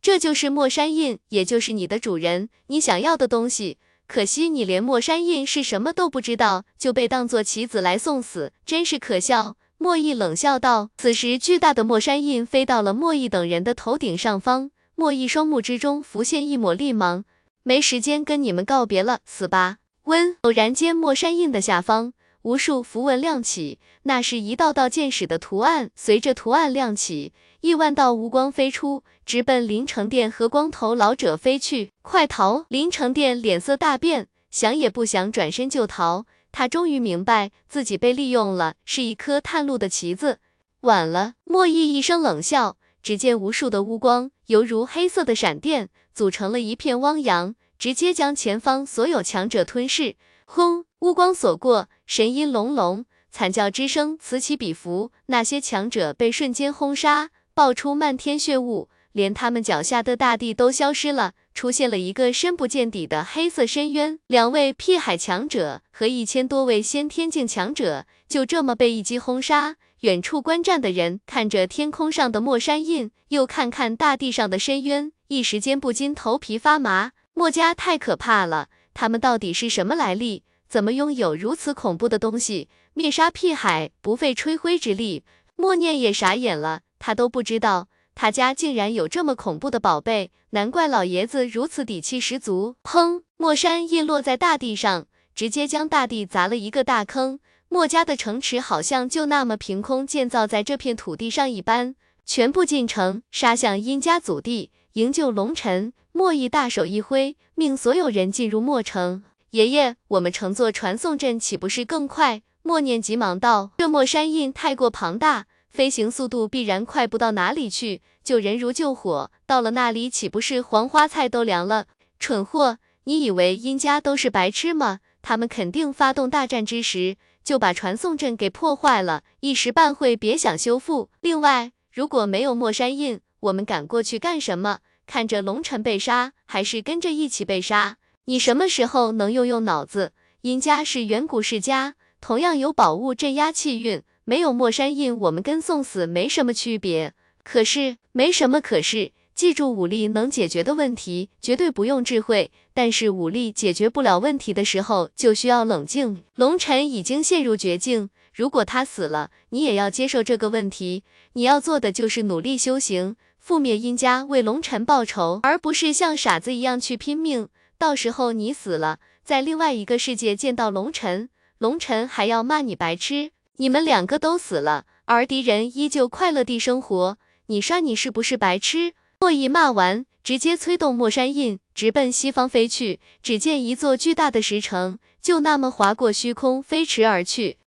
这就是墨山印，也就是你的主人，你想要的东西。可惜你连墨山印是什么都不知道，就被当作棋子来送死，真是可笑。莫毅冷笑道。此时，巨大的墨山印飞到了莫毅等人的头顶上方，莫毅双目之中浮现一抹厉芒，没时间跟你们告别了，死吧！温。偶然间，墨山印的下方，无数符文亮起，那是一道道剑矢的图案，随着图案亮起。亿万道无光飞出，直奔临城殿和光头老者飞去。快逃！临城殿脸色大变，想也不想转身就逃。他终于明白自己被利用了，是一颗探路的棋子。晚了！莫毅一声冷笑，只见无数的乌光犹如黑色的闪电，组成了一片汪洋，直接将前方所有强者吞噬。轰！乌光所过，神音隆隆，惨叫之声此起彼伏，那些强者被瞬间轰杀。爆出漫天血雾，连他们脚下的大地都消失了，出现了一个深不见底的黑色深渊。两位辟海强者和一千多位先天境强者就这么被一击轰杀。远处观战的人看着天空上的墨山印，又看看大地上的深渊，一时间不禁头皮发麻。墨家太可怕了，他们到底是什么来历？怎么拥有如此恐怖的东西？灭杀辟海不费吹灰之力。默念也傻眼了。他都不知道，他家竟然有这么恐怖的宝贝，难怪老爷子如此底气十足。砰！墨山印落在大地上，直接将大地砸了一个大坑。墨家的城池好像就那么凭空建造在这片土地上一般，全部进城杀向殷家祖地，营救龙尘。墨毅大手一挥，命所有人进入墨城。爷爷，我们乘坐传送阵岂不是更快？默念急忙道：“这墨山印太过庞大。”飞行速度必然快不到哪里去，救人如救火，到了那里岂不是黄花菜都凉了？蠢货，你以为殷家都是白痴吗？他们肯定发动大战之时就把传送阵给破坏了，一时半会别想修复。另外，如果没有墨山印，我们赶过去干什么？看着龙尘被杀，还是跟着一起被杀？你什么时候能用用脑子？殷家是远古世家，同样有宝物镇压气运，没有墨山印，我们跟送死没什么区别。可是，没什么可是。记住，武力能解决的问题，绝对不用智慧。但是武力解决不了问题的时候，就需要冷静。龙尘已经陷入绝境，如果他死了，你也要接受这个问题。你要做的就是努力修行，覆灭阴家，为龙尘报仇，而不是像傻子一样去拼命。到时候你死了，在另外一个世界见到龙尘，龙尘还要骂你白痴。你们两个都死了，而敌人依旧快乐地生活，你说你是不是白痴？洛邑骂完，直接催动墨山印，直奔西方飞去。只见一座巨大的石城，就那么划过虚空，飞驰而去。